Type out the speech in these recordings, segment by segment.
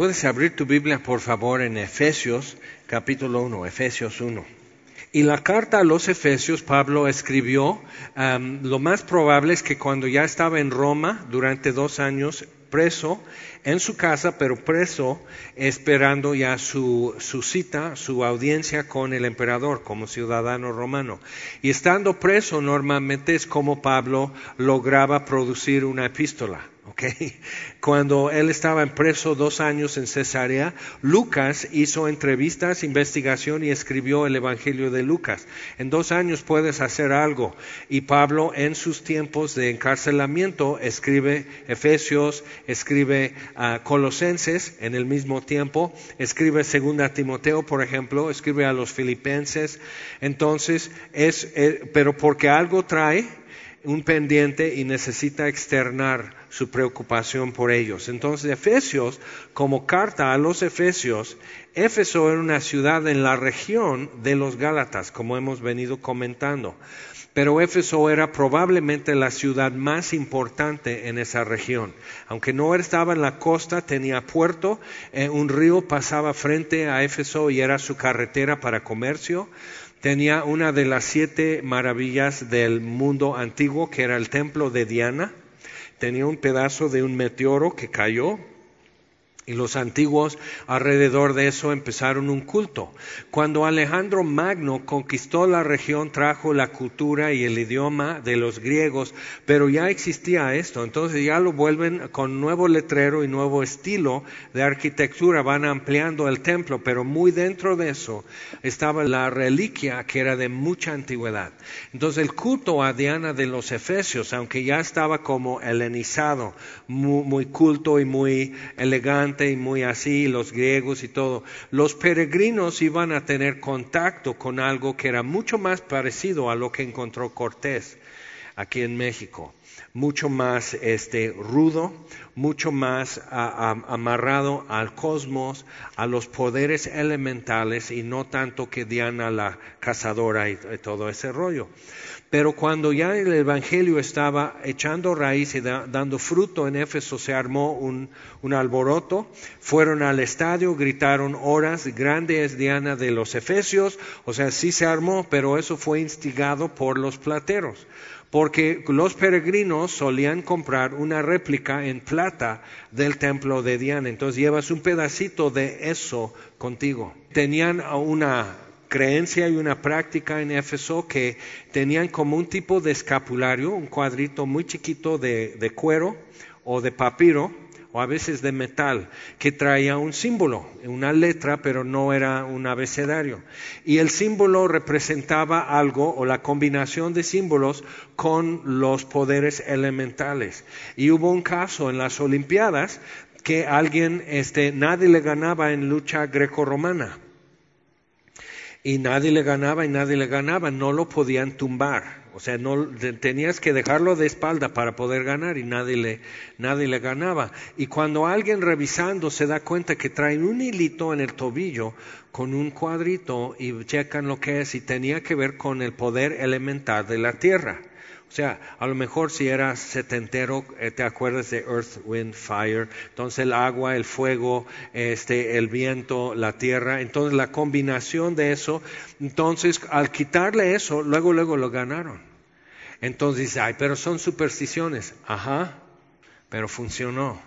Puedes abrir tu Biblia, por favor, en Efesios, capítulo 1, Efesios 1. Y la carta a los Efesios, Pablo escribió, lo más probable es que cuando ya estaba en Roma durante dos años, preso en su casa, pero preso esperando ya su, su, cita, su audiencia con el emperador como ciudadano romano. Y estando preso normalmente es como Pablo lograba producir una epístola. Cuando él estaba en preso dos años en Cesarea, Lucas hizo entrevistas, investigación y escribió el Evangelio de Lucas. En dos años puedes hacer algo. Y Pablo en sus tiempos de encarcelamiento escribe Efesios, escribe a Colosenses en el mismo tiempo, escribe Segunda Timoteo, por ejemplo, escribe a los Filipenses. Entonces, es, eh, pero porque algo trae un pendiente y necesita externar su preocupación por ellos. Entonces, Efesios, como carta a los Efesios, Éfeso era una ciudad en la región de los Gálatas, como hemos venido comentando. Pero Éfeso era probablemente la ciudad más importante en esa región. Aunque no estaba en la costa, tenía puerto, eh, un río pasaba frente a Éfeso y era su carretera para comercio. Tenía una de las siete maravillas del mundo antiguo, que era el templo de Diana. Tenía un pedazo de un meteoro que cayó y los antiguos alrededor de eso empezaron un culto. Cuando Alejandro Magno conquistó la región, trajo la cultura y el idioma de los griegos, pero ya existía esto. Entonces ya lo vuelven con nuevo letrero y nuevo estilo de arquitectura, van ampliando el templo, pero muy dentro de eso estaba la reliquia que era de mucha antigüedad. Entonces el culto a Diana de los Efesios, aunque ya estaba como helenizado, muy culto y muy elegante, y muy así, los griegos y todo, los peregrinos iban a tener contacto con algo que era mucho más parecido a lo que encontró Cortés aquí en México mucho más este, rudo, mucho más amarrado al cosmos, a los poderes elementales y no tanto que Diana la cazadora y todo ese rollo. Pero cuando ya el Evangelio estaba echando raíz y dando fruto en Éfeso, se armó un, alboroto, fueron al estadio, gritaron horas, grande es Diana de los Efesios, o sea, sí se armó, pero eso fue instigado por los plateros porque los peregrinos solían comprar una réplica en plata del templo de Diana. Entonces llevas un pedacito de eso contigo. Tenían una creencia y una práctica en Éfeso que tenían como un tipo de escapulario, un cuadrito muy chiquito de, cuero o de papiro, o a veces de metal, que traía un símbolo, una letra, pero no era un abecedario. Y el símbolo representaba algo o la combinación de símbolos con los poderes elementales. Y hubo un caso en las Olimpiadas que alguien, este, nadie le ganaba en lucha grecorromana y nadie le ganaba y nadie le ganaba, no lo podían tumbar. O sea, no tenías que dejarlo de espalda para poder ganar y nadie le, nadie le ganaba. Y cuando alguien revisando se da cuenta que traen un hilito en el tobillo con un cuadrito y checan lo que es y tenía que ver con el poder elemental de la tierra. O sea, a lo mejor si eras setentero, eh, te acuerdas de Earth, Wind, Fire, entonces el agua, el fuego, este, el viento, la tierra, entonces la combinación de eso, entonces al quitarle eso, luego, luego lo ganaron. Entonces ay, pero son supersticiones. Ajá, pero funcionó.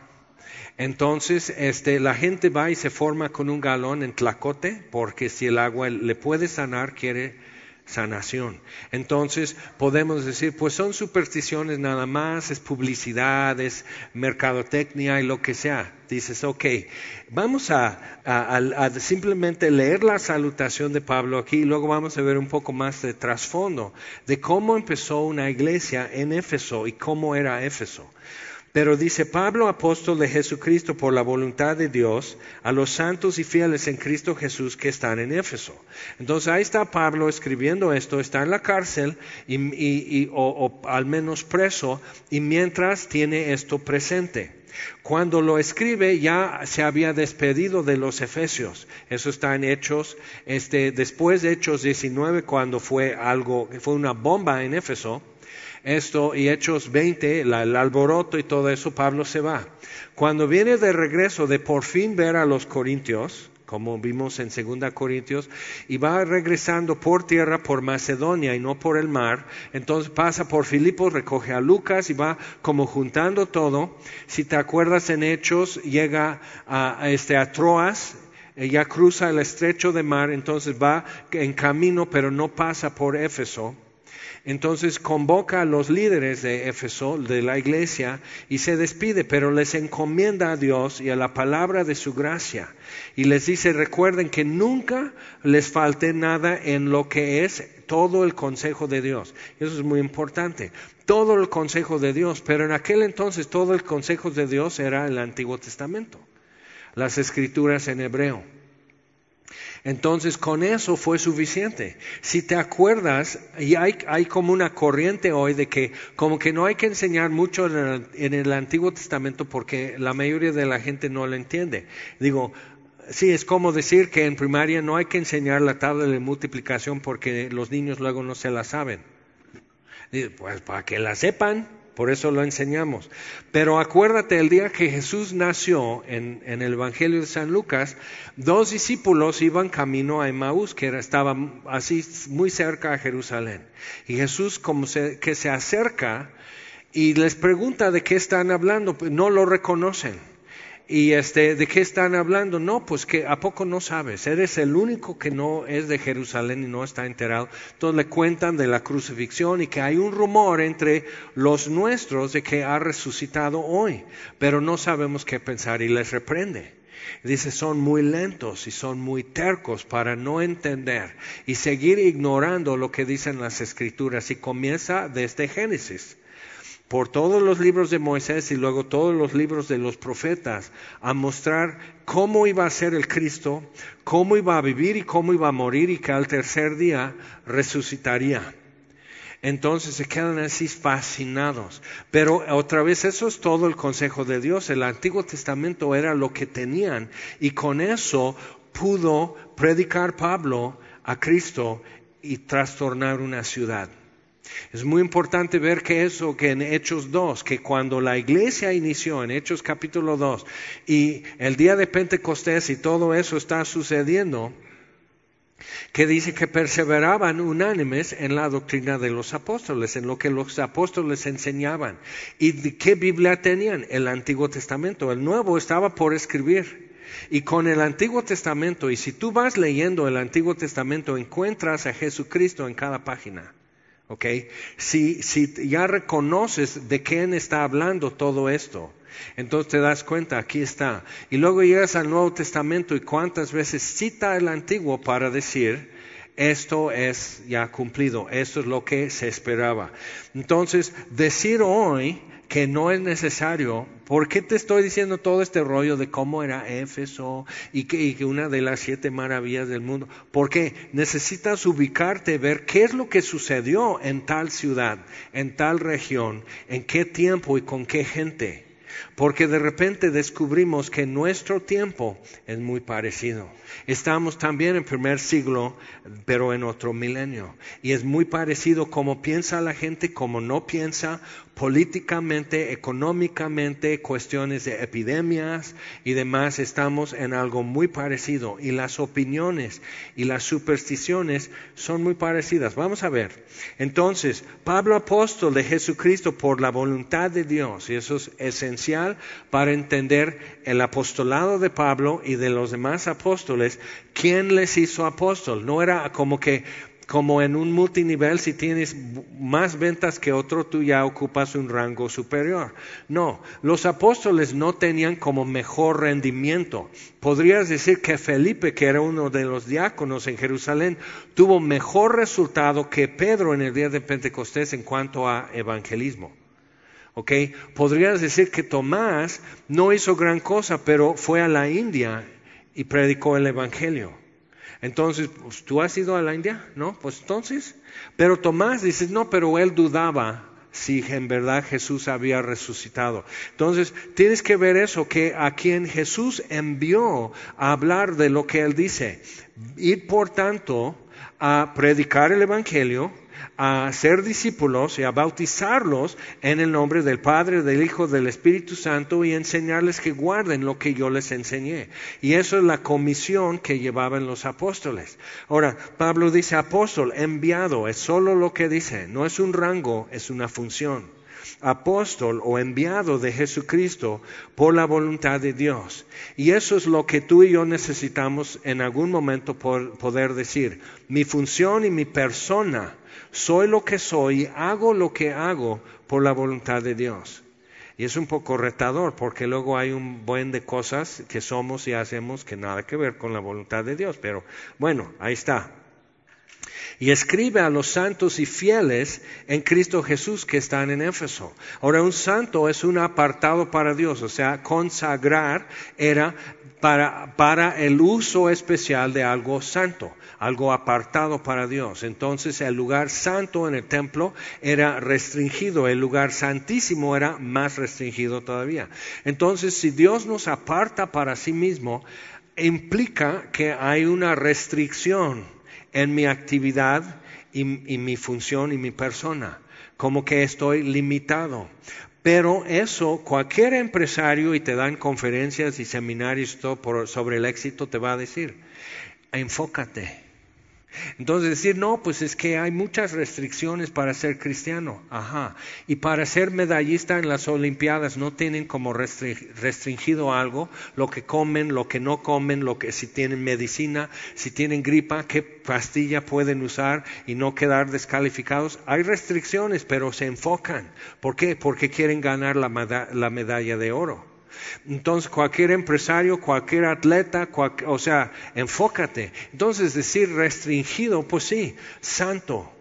Entonces, este, la gente va y se forma con un galón en tlacote, porque si el agua le puede sanar, quiere sanación. Entonces podemos decir, pues son supersticiones nada más, es publicidad, es mercadotecnia y lo que sea. Dices, ok, vamos a, simplemente leer la salutación de Pablo aquí y luego vamos a ver un poco más de trasfondo de cómo empezó una iglesia en Éfeso y cómo era Éfeso. Pero dice Pablo, apóstol de Jesucristo por la voluntad de Dios, a los santos y fieles en Cristo Jesús que están en Éfeso. Entonces ahí está Pablo escribiendo esto, está en la cárcel y, o, al menos preso, y mientras tiene esto presente. Cuando lo escribe ya se había despedido de los efesios. Eso está en Hechos, este, después de Hechos 19, cuando fue algo, fue una bomba en Éfeso, esto y Hechos 20, el alboroto y todo eso, Pablo se va. Cuando viene de regreso de por fin ver a los corintios, como vimos en 2 Corintios, y va regresando por tierra por Macedonia y no por el mar. Entonces pasa por Filipos, recoge a Lucas y va como juntando todo. Si te acuerdas en Hechos, llega a, este, a Troas, ella cruza el estrecho de mar, entonces va en camino, pero no pasa por Éfeso. Entonces convoca a los líderes de Éfeso, de la iglesia, y se despide, pero les encomienda a Dios y a la palabra de su gracia. Y les dice, recuerden que nunca les falte nada en lo que es todo el consejo de Dios. Eso es muy importante. Todo el consejo de Dios, pero en aquel entonces todo el consejo de Dios era el Antiguo Testamento, las escrituras en hebreo. Entonces con eso fue suficiente. Si te acuerdas, y hay, hay, como una corriente hoy de que como que no hay que enseñar mucho en el, en el Antiguo Testamento porque la mayoría de la gente no lo entiende. Digo, sí, es como decir que en primaria no hay que enseñar la tabla de multiplicación porque los niños luego no se la saben. Pues para que la sepan por eso lo enseñamos. Pero acuérdate, el día que Jesús nació en, el Evangelio de San Lucas, dos discípulos iban camino a Emmaús, que estaba así muy cerca a Jerusalén. Y Jesús como que se acerca y les pregunta de qué están hablando, no lo reconocen. Y este, ¿de qué están hablando? No, pues que a poco no sabes, eres el único que no es de Jerusalén y no está enterado. Entonces le cuentan de la crucifixión y que hay un rumor entre los nuestros de que ha resucitado hoy, pero no sabemos qué pensar y les reprende. Dice, son muy lentos y son muy tercos para no entender y seguir ignorando lo que dicen las escrituras y comienza desde Génesis por todos los libros de Moisés y luego todos los libros de los profetas a mostrar cómo iba a ser el Cristo, cómo iba a vivir y cómo iba a morir y que al tercer día resucitaría. Entonces se quedan así fascinados. Pero otra vez eso es todo el consejo de Dios. El Antiguo Testamento era lo que tenían y con eso pudo predicar Pablo a Cristo y trastornar una ciudad. Es muy importante ver que eso, que en Hechos 2, que cuando la iglesia inició en Hechos capítulo 2 y el día de Pentecostés y todo eso está sucediendo, que dice que perseveraban unánimes en la doctrina de los apóstoles, en lo que los apóstoles enseñaban. ¿Y qué Biblia tenían? El Antiguo Testamento. El Nuevo estaba por escribir. Y con el Antiguo Testamento, y si tú vas leyendo el Antiguo Testamento, encuentras a Jesucristo en cada página. ¿Ok? Si, si ya reconoces de quién está hablando todo esto, entonces te das cuenta, aquí está. Y luego llegas al Nuevo Testamento y cuántas veces cita el Antiguo para decir, esto es ya cumplido, esto es lo que se esperaba. Entonces, decir hoy que no es necesario. ¿Por qué te estoy diciendo todo este rollo de cómo era Éfeso y que, una de las siete maravillas del mundo? Porque necesitas ubicarte, ver qué es lo que sucedió en tal ciudad, en tal región, en qué tiempo y con qué gente. Porque de repente descubrimos que nuestro tiempo es muy parecido. Estamos también en primer siglo, pero en otro milenio. Y es muy parecido como piensa la gente, como no piensa políticamente, económicamente, cuestiones de epidemias y demás. Estamos en algo muy parecido. Y las opiniones y las supersticiones son muy parecidas. Vamos a ver. Entonces, Pablo apóstol de Jesucristo por la voluntad de Dios, y eso es esencial para entender el apostolado de Pablo y de los demás apóstoles ¿quién les hizo apóstol? No era como que como en un multinivel, si tienes más ventas que otro, tú ya ocupas un rango superior. No, los apóstoles no tenían como mejor rendimiento. Podrías decir que Felipe, que era uno de los diáconos en Jerusalén, tuvo mejor resultado que Pedro en el día de Pentecostés en cuanto a evangelismo. ¿Ok? Podrías decir que Tomás no hizo gran cosa, pero fue a la India y predicó el Evangelio. Entonces, pues, ¿tú has ido a la India? ¿No? Pues entonces, pero Tomás dice, no, pero él dudaba si en verdad Jesús había resucitado. Entonces, tienes que ver eso, que a quien Jesús envió a hablar de lo que él dice, ir por tanto a predicar el Evangelio, a ser discípulos y a bautizarlos en el nombre del Padre, del Hijo, del Espíritu Santo y enseñarles que guarden lo que yo les enseñé. Y eso es la comisión que llevaban los apóstoles. Ahora, Pablo dice apóstol, enviado, es solo lo que dice, no es un rango, es una función apóstol o enviado de Jesucristo por la voluntad de Dios. Y eso es lo que tú y yo necesitamos en algún momento por poder decir. Mi función y mi persona, soy lo que soy, hago lo que hago por la voluntad de Dios. Y es un poco retador porque luego hay un buen de cosas que somos y hacemos que nada que ver con la voluntad de Dios. Pero bueno, ahí está y escribe a los santos y fieles en Cristo Jesús que están en Éfeso. Ahora, un santo es un apartado para Dios, o sea, consagrar era para, el uso especial de algo santo, algo apartado para Dios. Entonces, el lugar santo en el templo era restringido, el lugar santísimo era más restringido todavía. Entonces, si Dios nos aparta para sí mismo, implica que hay una restricción en mi actividad y, mi función y mi persona, como que estoy limitado. Pero eso cualquier empresario y te dan conferencias y seminarios sobre el éxito te va a decir, enfócate, entonces decir, no, pues es que hay muchas restricciones para ser cristiano. Ajá. Y para ser medallista en las Olimpiadas no tienen como restringido algo, lo que comen, lo que no comen, lo que si tienen medicina, si tienen gripa, qué pastilla pueden usar y no quedar descalificados. Hay restricciones, pero se enfocan. ¿Por qué? Porque quieren ganar la medalla de oro. Entonces, cualquier empresario, cualquier atleta, o sea, enfócate. Entonces, decir restringido, pues sí, santo,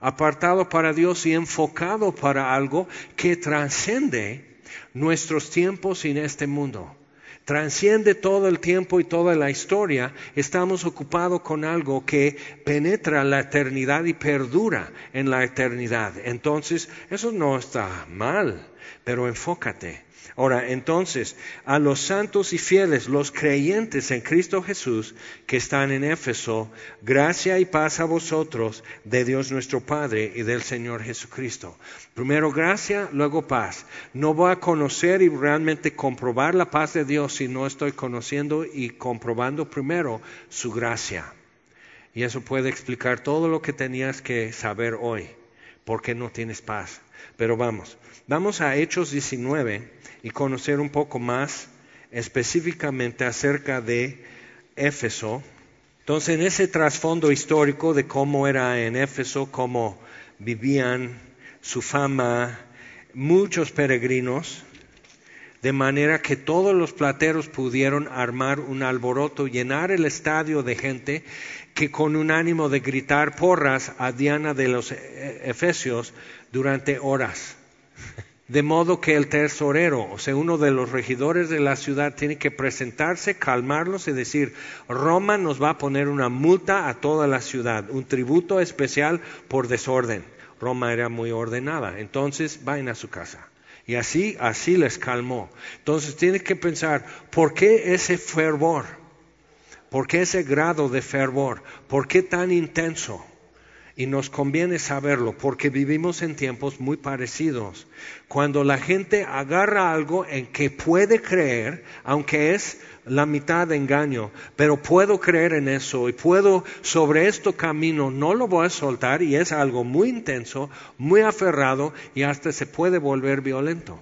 apartado para Dios y enfocado para algo que trasciende nuestros tiempos en este mundo. Transciende todo el tiempo y toda la historia. Estamos ocupados con algo que penetra la eternidad y perdura en la eternidad. Entonces, eso no está mal, pero enfócate. Ahora, entonces, a los santos y fieles, los creyentes en Cristo Jesús que están en Éfeso, gracia y paz a vosotros de Dios nuestro Padre y del Señor Jesucristo. Primero gracia, luego paz. No voy a conocer y realmente comprobar la paz de Dios si no estoy conociendo y comprobando primero su gracia. Y eso puede explicar todo lo que tenías que saber hoy, porque no tienes paz. Pero vamos, vamos a Hechos 19 y conocer un poco más específicamente acerca de Éfeso. Entonces, en ese trasfondo histórico de cómo era en Éfeso, cómo vivían, su fama, muchos peregrinos, de manera que todos los plateros pudieron armar un alboroto, llenar el estadio de gente que con un ánimo de gritar porras a Diana de los Efesios durante horas. De modo que el tesorero, o sea, uno de los regidores de la ciudad, tiene que presentarse, calmarlos y decir, Roma nos va a poner una multa a toda la ciudad, un tributo especial por desorden. Roma era muy ordenada, entonces vayan a su casa. Y así, así les calmó. Entonces tiene que pensar, ¿por qué ese fervor? ¿Por qué ese grado de fervor? ¿Por qué tan intenso? Y nos conviene saberlo porque vivimos en tiempos muy parecidos. Cuando la gente agarra algo en que puede creer, aunque es la mitad de engaño, pero puedo creer en eso y puedo sobre esto camino, no lo voy a soltar y es algo muy intenso, muy aferrado y hasta se puede volver violento.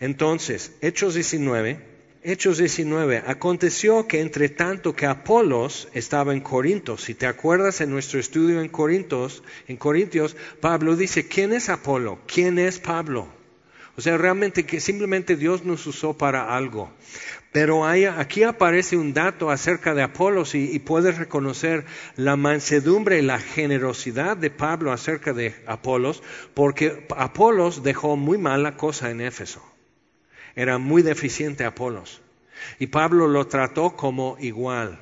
Entonces, Hechos 19 Hechos 19. Aconteció que entre tanto que Apolos estaba en Corinto, si te acuerdas en nuestro estudio en Corintios, en Corintios, Pablo dice, ¿quién es Apolo? ¿Quién es Pablo? O sea, realmente que simplemente Dios nos usó para algo. Pero aquí aparece un dato acerca de Apolos y, puedes reconocer la mansedumbre y la generosidad de Pablo acerca de Apolos, porque Apolos dejó muy mala cosa en Éfeso era muy deficiente Apolos. Y Pablo lo trató como igual,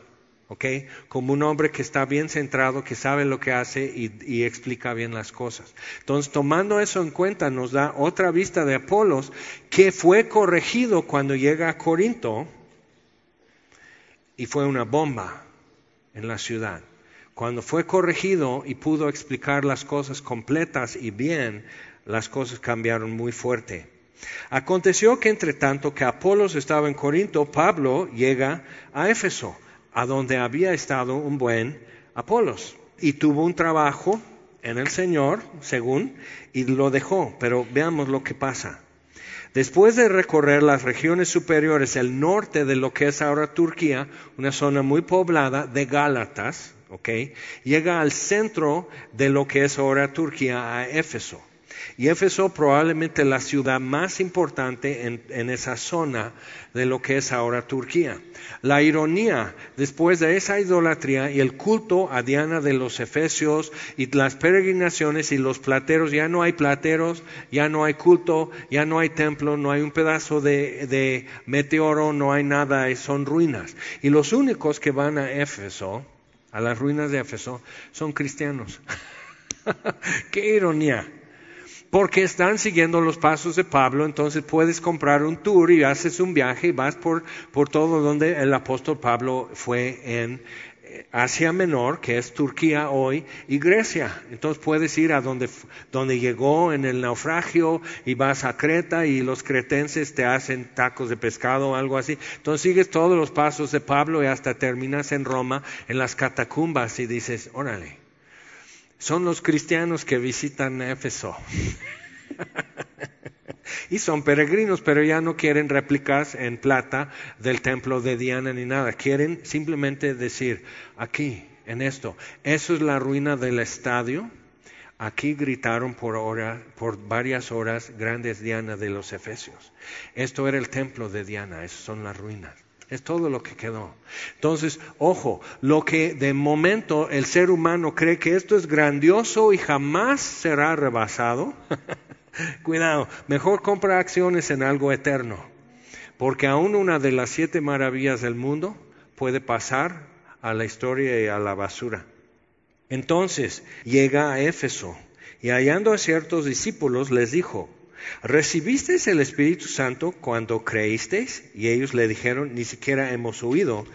¿ok? Como un hombre que está bien centrado, que sabe lo que hace y, explica bien las cosas. Entonces, tomando eso en cuenta, nos da otra vista de Apolos que fue corregido cuando llega a Corinto y fue una bomba en la ciudad. Cuando fue corregido y pudo explicar las cosas completas y bien, las cosas cambiaron muy fuerte. Aconteció que entre tanto que Apolos estaba en Corinto, Pablo llega a Éfeso, a donde había estado un buen Apolos, y tuvo un trabajo en el Señor, según, y lo dejó. Pero veamos lo que pasa. Después de recorrer las regiones superiores, el norte de lo que es ahora Turquía, una zona muy poblada de Gálatas, llega al centro de lo que es ahora Turquía, a Éfeso. Y Éfeso probablemente la ciudad más importante en, esa zona de lo que es ahora Turquía. La ironía, después de esa idolatría y el culto a Diana de los Efesios y las peregrinaciones y los plateros, ya no hay plateros, ya no hay culto, ya no hay templo, no hay un pedazo de, de meteoro, no hay nada, son ruinas. Y los únicos que van a Éfeso, a las ruinas de Éfeso, son cristianos. Qué ironía porque están siguiendo los pasos de Pablo, entonces puedes comprar un tour y haces un viaje y vas por, por todo donde el apóstol Pablo fue en eh, Asia Menor, que es Turquía hoy, y Grecia. Entonces puedes ir a donde, donde llegó en el naufragio y vas a Creta y los cretenses te hacen tacos de pescado o algo así. Entonces sigues todos los pasos de Pablo y hasta terminas en Roma, en las catacumbas y dices, órale son los cristianos que visitan Éfeso. y son peregrinos, pero ya no quieren réplicas en plata del templo de Diana ni nada. Quieren simplemente decir, aquí, en esto, eso es la ruina del estadio. Aquí gritaron por, hora, por varias horas grandes Diana de los Efesios. Esto era el templo de Diana, esas son las ruinas. Es todo lo que quedó. Entonces, ojo, lo que de momento el ser humano cree que esto es grandioso y jamás será rebasado, cuidado, mejor compra acciones en algo eterno, porque aún una de las siete maravillas del mundo puede pasar a la historia y a la basura. Entonces llega a Éfeso y hallando a ciertos discípulos les dijo, ¿Recibisteis el Espíritu Santo cuando creísteis? Y ellos le dijeron, ni siquiera hemos oído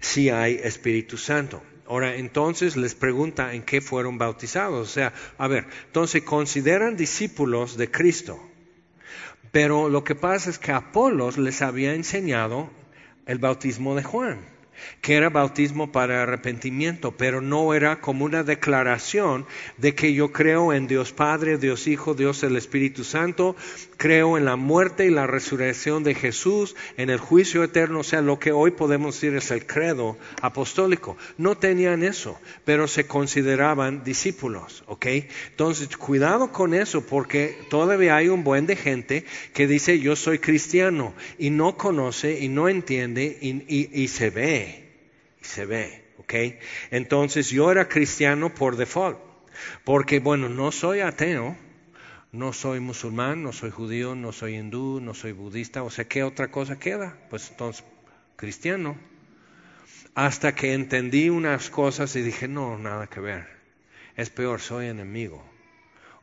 si hay Espíritu Santo. Ahora, entonces les pregunta en qué fueron bautizados. O sea, a ver, entonces consideran discípulos de Cristo. Pero lo que pasa es que Apolos les había enseñado el bautismo de Juan que era bautismo para arrepentimiento, pero no era como una declaración de que yo creo en Dios Padre, Dios Hijo, Dios el Espíritu Santo, creo en la muerte y la resurrección de Jesús, en el juicio eterno, o sea, lo que hoy podemos decir es el credo apostólico. No tenían eso, pero se consideraban discípulos, ¿ok? Entonces, cuidado con eso, porque todavía hay un buen de gente que dice yo soy cristiano y no conoce y no entiende y se ve se ve, ¿ok? Entonces yo era cristiano por default, porque bueno, no soy ateo, no soy musulmán, no soy judío, no soy hindú, no soy budista, o sea, ¿qué otra cosa queda? Pues entonces, cristiano. Hasta que entendí unas cosas y dije, no, nada que ver. Es peor, soy enemigo.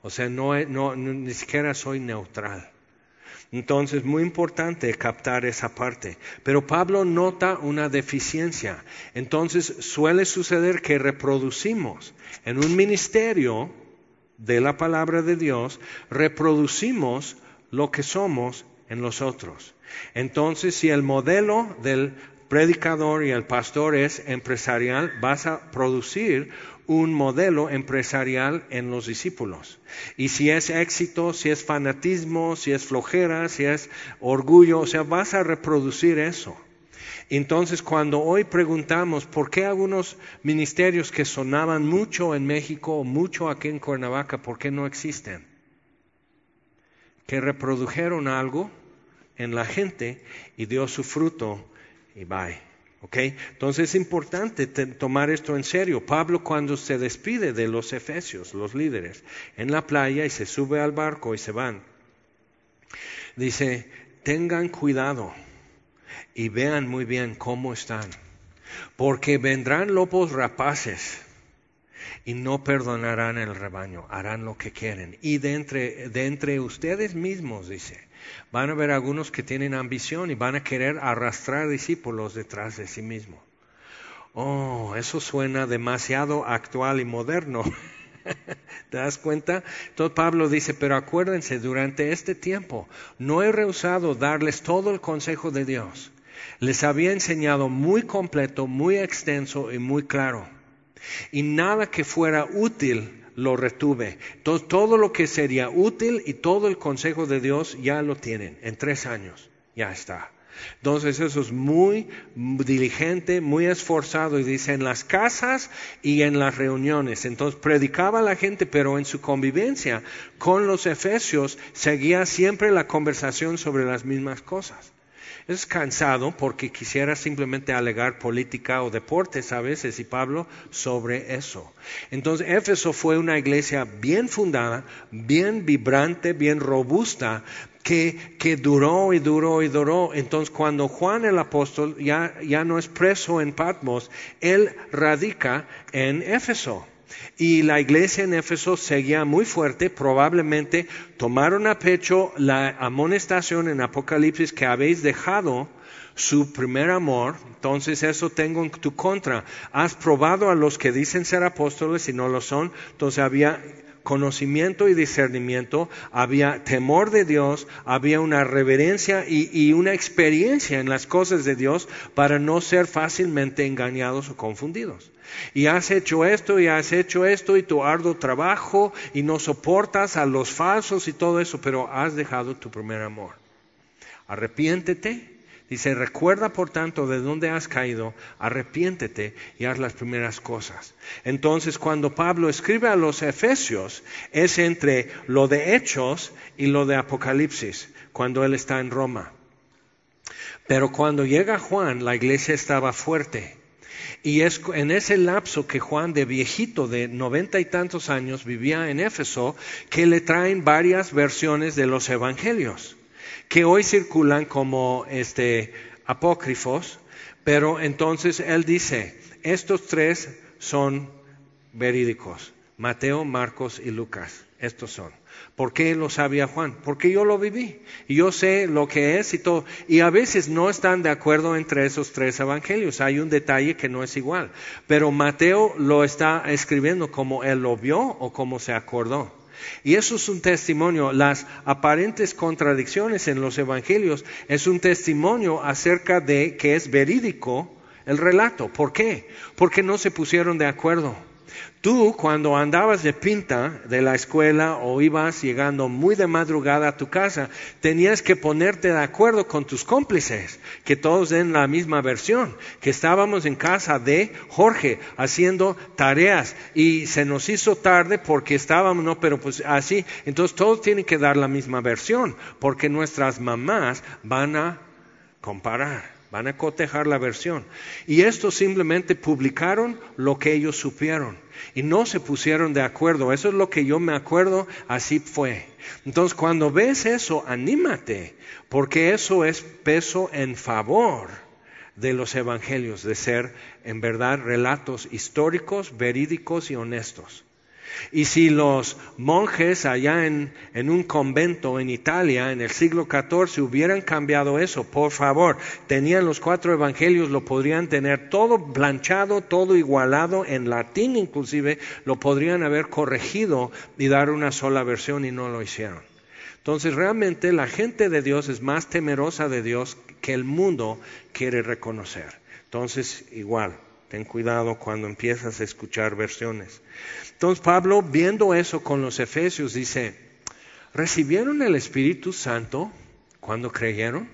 O sea, no, no ni siquiera soy neutral. Entonces, muy importante captar esa parte. Pero Pablo nota una deficiencia. Entonces, suele suceder que reproducimos en un ministerio de la palabra de Dios, reproducimos lo que somos en los otros. Entonces, si el modelo del predicador y el pastor es empresarial, vas a producir un modelo empresarial en los discípulos. Y si es éxito, si es fanatismo, si es flojera, si es orgullo, o sea, vas a reproducir eso. Entonces, cuando hoy preguntamos por qué algunos ministerios que sonaban mucho en México o mucho aquí en Cuernavaca, ¿por qué no existen? Que reprodujeron algo en la gente y dio su fruto y bye. Entonces es importante tomar esto en serio. Pablo cuando se despide de los efesios, los líderes, en la playa y se sube al barco y se van, dice, tengan cuidado y vean muy bien cómo están, porque vendrán lobos rapaces y no perdonarán el rebaño, harán lo que quieren. Y de entre, de entre ustedes mismos, dice, Van a haber algunos que tienen ambición y van a querer arrastrar discípulos detrás de sí mismos. Oh, eso suena demasiado actual y moderno. ¿Te das cuenta? Entonces Pablo dice, pero acuérdense, durante este tiempo no he rehusado darles todo el consejo de Dios. Les había enseñado muy completo, muy extenso y muy claro. Y nada que fuera útil lo retuve. Todo lo que sería útil y todo el consejo de Dios ya lo tienen en tres años. Ya está. Entonces eso es muy diligente, muy esforzado y dice en las casas y en las reuniones. Entonces predicaba a la gente, pero en su convivencia con los efesios seguía siempre la conversación sobre las mismas cosas. Es cansado porque quisiera simplemente alegar política o deportes a veces y Pablo sobre eso. Entonces Éfeso fue una iglesia bien fundada, bien vibrante, bien robusta, que, que, duró y duró y duró. Entonces, cuando Juan el apóstol ya, ya no es preso en Patmos, él radica en Éfeso. Y la iglesia en Éfeso seguía muy fuerte, probablemente tomaron a pecho la amonestación en Apocalipsis que habéis dejado su primer amor, entonces eso tengo en tu contra. Has probado a los que dicen ser apóstoles y no lo son, entonces había conocimiento y discernimiento, había temor de Dios, había una reverencia y, una experiencia en las cosas de Dios para no ser fácilmente engañados o confundidos. Y has hecho esto y has hecho esto y tu arduo trabajo y no soportas a los falsos y todo eso, pero has dejado tu primer amor. Arrepiéntete Dice, recuerda por tanto de dónde has caído, arrepiéntete y haz las primeras cosas. Entonces, cuando Pablo escribe a los Efesios, es entre lo de Hechos y lo de Apocalipsis, cuando él está en Roma. Pero cuando llega Juan, la iglesia estaba fuerte. Y es en ese lapso que Juan, de viejito, de noventa y tantos años, vivía en Éfeso, que le traen varias versiones de los evangelios que hoy circulan como este, apócrifos, pero entonces él dice, estos tres son verídicos, Mateo, Marcos y Lucas, estos son. ¿Por qué lo sabía Juan? Porque yo lo viví y yo sé lo que es y todo. Y a veces no están de acuerdo entre esos tres evangelios. Hay un detalle que no es igual. Pero Mateo lo está escribiendo como él lo vio o como se acordó. Y eso es un testimonio, las aparentes contradicciones en los evangelios es un testimonio acerca de que es verídico el relato. ¿Por qué? Porque no se pusieron de acuerdo. Tú cuando andabas de pinta de la escuela o ibas llegando muy de madrugada a tu casa, tenías que ponerte de acuerdo con tus cómplices, que todos den la misma versión, que estábamos en casa de Jorge haciendo tareas y se nos hizo tarde porque estábamos, no, pero pues así, entonces todos tienen que dar la misma versión, porque nuestras mamás van a comparar van a cotejar la versión. Y estos simplemente publicaron lo que ellos supieron y no se pusieron de acuerdo. Eso es lo que yo me acuerdo, así fue. Entonces, cuando ves eso, anímate, porque eso es peso en favor de los evangelios, de ser en verdad relatos históricos, verídicos y honestos. Y si los monjes allá en, un convento en Italia en el siglo XIV hubieran cambiado eso, por favor, tenían los cuatro evangelios, lo podrían tener todo planchado, todo igualado, en latín inclusive, lo podrían haber corregido y dar una sola versión y no lo hicieron. Entonces realmente la gente de Dios es más temerosa de Dios que el mundo quiere reconocer. Entonces igual, ten cuidado cuando empiezas a escuchar versiones. Entonces Pablo, viendo eso con los efesios, dice, ¿recibieron el Espíritu Santo cuando creyeron?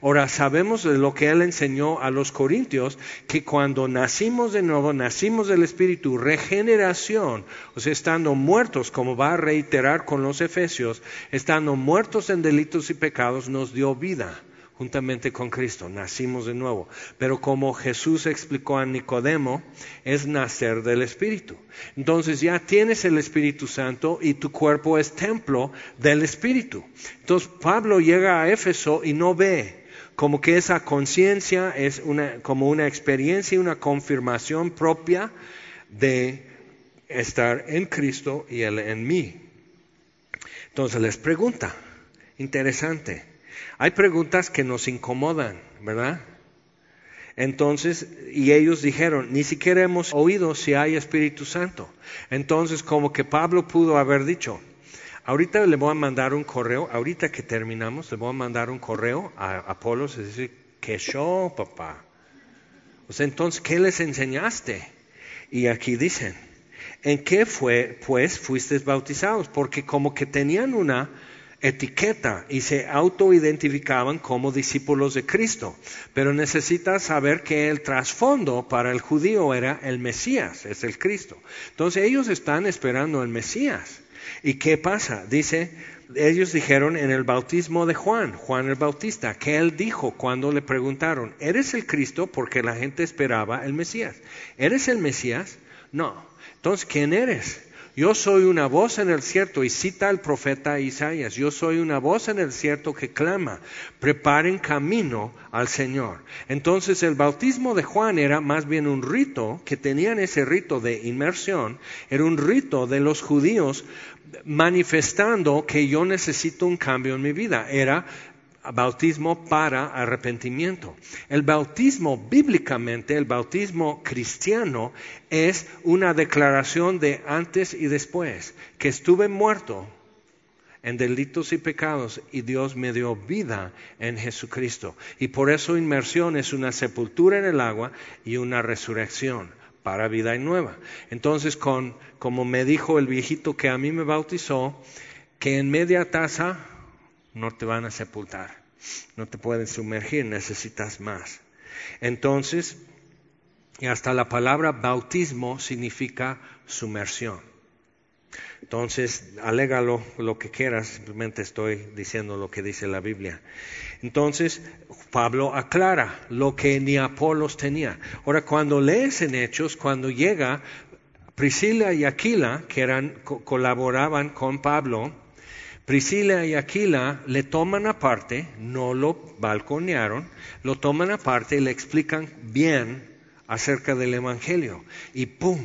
Ahora sabemos de lo que él enseñó a los corintios, que cuando nacimos de nuevo, nacimos del Espíritu, regeneración, o sea, estando muertos, como va a reiterar con los efesios, estando muertos en delitos y pecados, nos dio vida juntamente con Cristo, nacimos de nuevo. Pero como Jesús explicó a Nicodemo, es nacer del Espíritu. Entonces ya tienes el Espíritu Santo y tu cuerpo es templo del Espíritu. Entonces Pablo llega a Éfeso y no ve como que esa conciencia es una, como una experiencia y una confirmación propia de estar en Cristo y Él en mí. Entonces les pregunta, interesante, hay preguntas que nos incomodan, ¿verdad? Entonces, y ellos dijeron, ni siquiera hemos oído si hay Espíritu Santo. Entonces, como que Pablo pudo haber dicho, ahorita le voy a mandar un correo, ahorita que terminamos, le voy a mandar un correo a Apolos y decir, que yo, papá. O sea, entonces, ¿qué les enseñaste? Y aquí dicen, ¿en qué fue, pues, fuisteis bautizados? Porque como que tenían una etiqueta y se autoidentificaban como discípulos de Cristo. Pero necesitas saber que el trasfondo para el judío era el Mesías, es el Cristo. Entonces ellos están esperando el Mesías. ¿Y qué pasa? Dice, ellos dijeron en el bautismo de Juan, Juan el Bautista, que él dijo cuando le preguntaron, ¿eres el Cristo? Porque la gente esperaba el Mesías. ¿Eres el Mesías? No. Entonces, ¿quién eres? Yo soy una voz en el cierto, y cita el profeta Isaías, yo soy una voz en el cierto que clama, preparen camino al Señor. Entonces el bautismo de Juan era más bien un rito, que tenían ese rito de inmersión, era un rito de los judíos manifestando que yo necesito un cambio en mi vida. Era bautismo para arrepentimiento. El bautismo bíblicamente, el bautismo cristiano, es una declaración de antes y después, que estuve muerto en delitos y pecados y Dios me dio vida en Jesucristo. Y por eso inmersión es una sepultura en el agua y una resurrección para vida y nueva. Entonces, con, como me dijo el viejito que a mí me bautizó, que en media taza no te van a sepultar. No te pueden sumergir, necesitas más. Entonces, y hasta la palabra bautismo significa sumersión. Entonces, alégalo lo que quieras, simplemente estoy diciendo lo que dice la Biblia. Entonces, Pablo aclara lo que ni Apolos tenía. Ahora, cuando lees en Hechos, cuando llega Priscila y Aquila, que eran, colaboraban con Pablo, Priscila y Aquila le toman aparte, no lo balconearon, lo toman aparte y le explican bien acerca del Evangelio. Y ¡pum!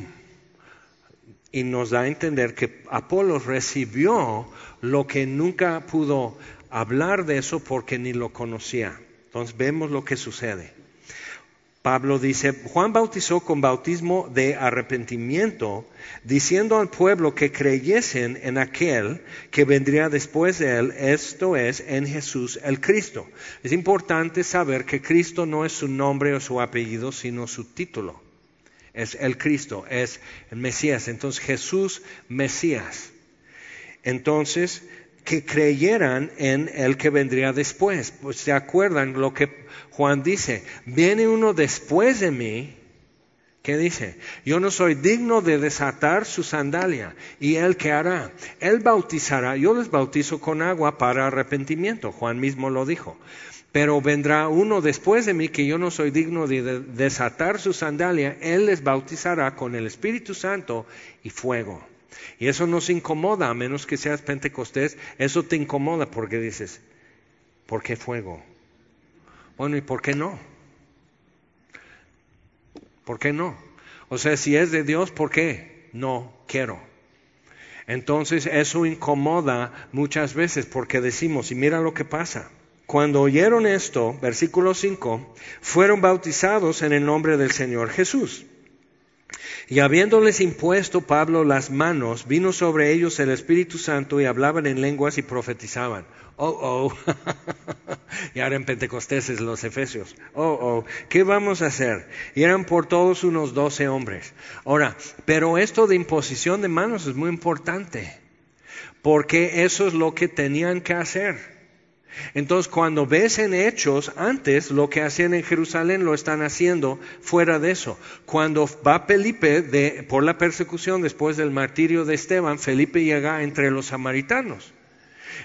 Y nos da a entender que Apolo recibió lo que nunca pudo hablar de eso porque ni lo conocía. Entonces vemos lo que sucede. Pablo dice, Juan bautizó con bautismo de arrepentimiento, diciendo al pueblo que creyesen en aquel que vendría después de él, esto es, en Jesús el Cristo. Es importante saber que Cristo no es su nombre o su apellido, sino su título. Es el Cristo, es el Mesías. Entonces Jesús Mesías. Entonces, que creyeran en el que vendría después. Pues se acuerdan lo que Juan dice, viene uno después de mí, ¿qué dice? Yo no soy digno de desatar su sandalia. ¿Y él qué hará? Él bautizará, yo les bautizo con agua para arrepentimiento, Juan mismo lo dijo. Pero vendrá uno después de mí que yo no soy digno de desatar su sandalia, él les bautizará con el Espíritu Santo y fuego. Y eso nos incomoda, a menos que seas pentecostés, eso te incomoda porque dices, ¿por qué fuego? Bueno, ¿y por qué no? ¿Por qué no? O sea, si es de Dios, ¿por qué? No quiero. Entonces eso incomoda muchas veces porque decimos, y mira lo que pasa. Cuando oyeron esto, versículo 5, fueron bautizados en el nombre del Señor Jesús. Y habiéndoles impuesto Pablo las manos, vino sobre ellos el Espíritu Santo y hablaban en lenguas y profetizaban. Oh, oh. y ahora en Pentecosteses los Efesios. Oh, oh. ¿Qué vamos a hacer? Y eran por todos unos doce hombres. Ahora, pero esto de imposición de manos es muy importante. Porque eso es lo que tenían que hacer. Entonces, cuando ves en hechos, antes lo que hacían en Jerusalén lo están haciendo fuera de eso. Cuando va Felipe de, por la persecución después del martirio de Esteban, Felipe llega entre los samaritanos.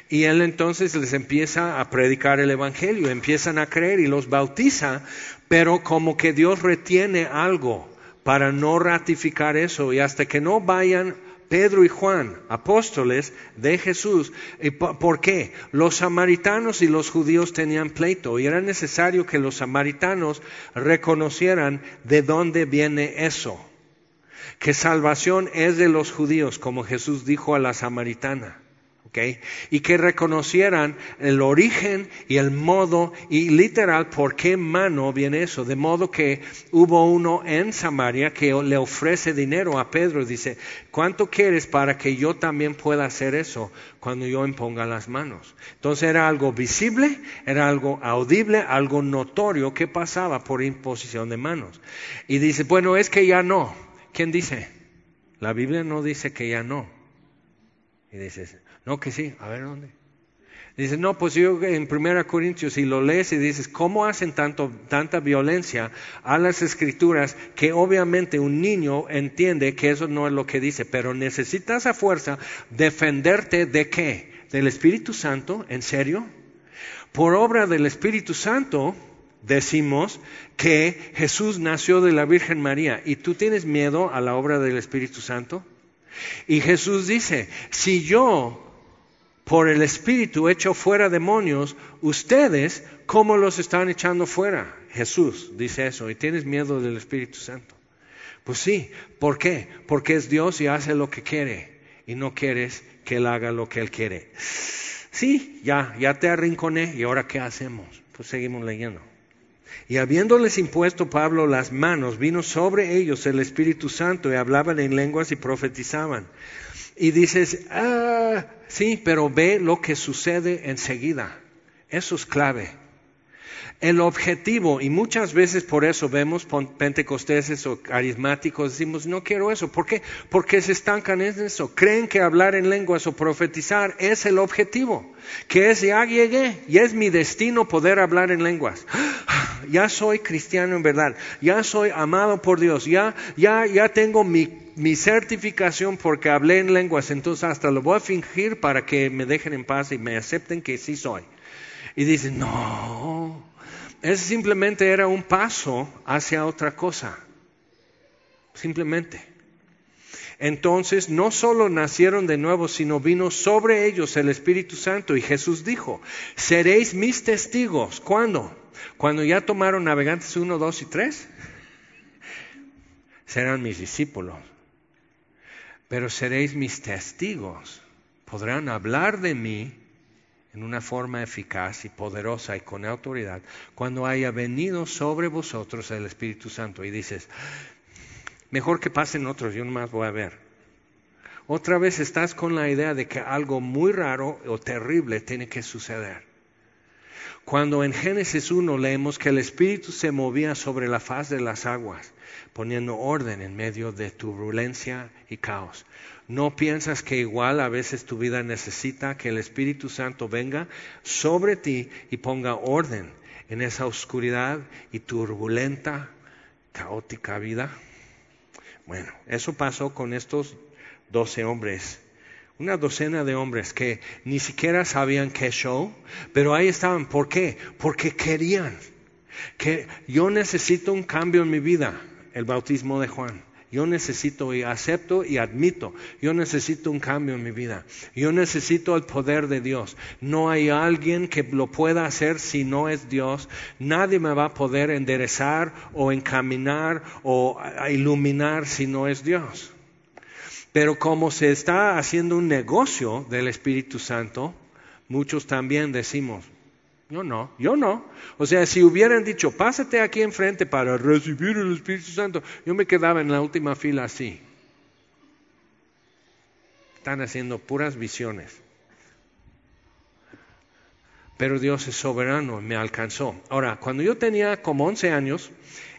Y él entonces les empieza a predicar el Evangelio, empiezan a creer y los bautiza, pero como que Dios retiene algo para no ratificar eso y hasta que no vayan Pedro y Juan, apóstoles de Jesús. ¿Por qué? Los samaritanos y los judíos tenían pleito y era necesario que los samaritanos reconocieran de dónde viene eso. Que salvación es de los judíos, como Jesús dijo a la samaritana. Y que reconocieran el origen y el modo y literal por qué mano viene eso. De modo que hubo uno en Samaria que le ofrece dinero a Pedro y dice, ¿cuánto quieres para que yo también pueda hacer eso cuando yo imponga las manos? Entonces era algo visible, era algo audible, algo notorio que pasaba por imposición de manos. Y dice, bueno, es que ya no. ¿Quién dice? La Biblia no dice que ya no. Y dices, no, que sí, a ver dónde. Dice, no, pues yo en 1 Corintios, si lo lees y dices, ¿cómo hacen tanto, tanta violencia a las escrituras que obviamente un niño entiende que eso no es lo que dice, pero necesitas a fuerza defenderte de qué? ¿Del Espíritu Santo? ¿En serio? Por obra del Espíritu Santo decimos que Jesús nació de la Virgen María y tú tienes miedo a la obra del Espíritu Santo. Y Jesús dice, si yo por el Espíritu echo fuera demonios, ustedes, ¿cómo los están echando fuera? Jesús dice eso, y tienes miedo del Espíritu Santo. Pues sí, ¿por qué? Porque es Dios y hace lo que quiere, y no quieres que Él haga lo que Él quiere. Sí, ya, ya te arrinconé, ¿y ahora qué hacemos? Pues seguimos leyendo. Y habiéndoles impuesto Pablo las manos, vino sobre ellos el Espíritu Santo y hablaban en lenguas y profetizaban. Y dices, ah, sí, pero ve lo que sucede enseguida. Eso es clave. El objetivo, y muchas veces por eso vemos pentecosteses o carismáticos, decimos, no quiero eso. ¿Por qué? Porque se estancan en eso. Creen que hablar en lenguas o profetizar es el objetivo. Que es, ya llegué, y es mi destino poder hablar en lenguas. Ya soy cristiano en verdad, ya soy amado por Dios, ya, ya, ya tengo mi, mi certificación porque hablé en lenguas, entonces hasta lo voy a fingir para que me dejen en paz y me acepten que sí soy. Y dicen, no, ese simplemente era un paso hacia otra cosa. Simplemente. Entonces no solo nacieron de nuevo, sino vino sobre ellos el Espíritu Santo. Y Jesús dijo, seréis mis testigos. ¿Cuándo? Cuando ya tomaron navegantes 1, 2 y 3. Serán mis discípulos. Pero seréis mis testigos. Podrán hablar de mí en una forma eficaz y poderosa y con autoridad cuando haya venido sobre vosotros el Espíritu Santo. Y dices, mejor que pasen otros, yo no más voy a ver. Otra vez estás con la idea de que algo muy raro o terrible tiene que suceder. Cuando en Génesis 1 leemos que el Espíritu se movía sobre la faz de las aguas, poniendo orden en medio de turbulencia y caos. ¿No piensas que igual a veces tu vida necesita que el Espíritu Santo venga sobre ti y ponga orden en esa oscuridad y turbulenta, caótica vida? Bueno, eso pasó con estos doce hombres una docena de hombres que ni siquiera sabían qué show, pero ahí estaban. ¿Por qué? Porque querían. Que yo necesito un cambio en mi vida, el bautismo de Juan. Yo necesito y acepto y admito, yo necesito un cambio en mi vida. Yo necesito el poder de Dios. No hay alguien que lo pueda hacer si no es Dios. Nadie me va a poder enderezar o encaminar o iluminar si no es Dios. Pero como se está haciendo un negocio del Espíritu Santo, muchos también decimos, yo no, yo no. O sea, si hubieran dicho, pásate aquí enfrente para recibir el Espíritu Santo, yo me quedaba en la última fila así. Están haciendo puras visiones. Pero Dios es soberano, me alcanzó. Ahora, cuando yo tenía como 11 años,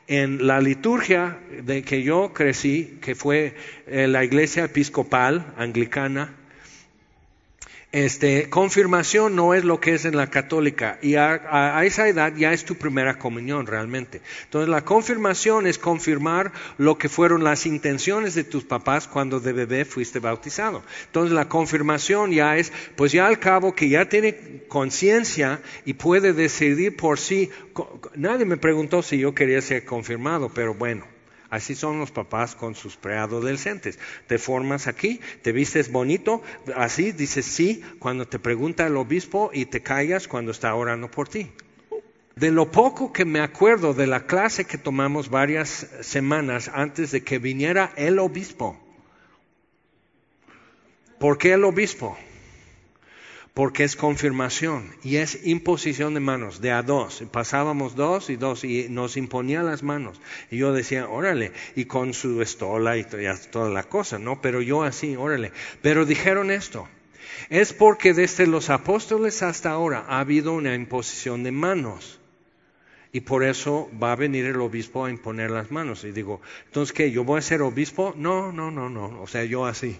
en la liturgia de que yo crecí, que fue eh, la iglesia episcopal anglicana, este, confirmación no es lo que es en la católica y a, esa edad ya es tu primera comunión realmente. Entonces la confirmación es confirmar lo que fueron las intenciones de tus papás cuando de bebé fuiste bautizado. Entonces la confirmación ya es, pues ya al cabo que ya tiene conciencia y puede decidir por sí. Nadie me preguntó si yo quería ser confirmado, pero bueno. Así son los papás con sus preadolescentes. Te formas aquí, te vistes bonito, así dices sí cuando te pregunta el obispo y te callas cuando está orando por ti. De lo poco que me acuerdo de la clase que tomamos varias semanas antes de que viniera el obispo. ¿Por qué el obispo? Porque es confirmación y es imposición de manos, de a dos. Pasábamos dos y dos y nos imponía las manos. Y yo decía, órale, y con su estola y toda la cosa, ¿no? Pero yo así, órale. Pero dijeron esto, es porque desde los apóstoles hasta ahora ha habido una imposición de manos. Y por eso va a venir el obispo a imponer las manos. Y digo, entonces, ¿qué? ¿Yo voy a ser obispo? No, no, no, no. O sea, yo así.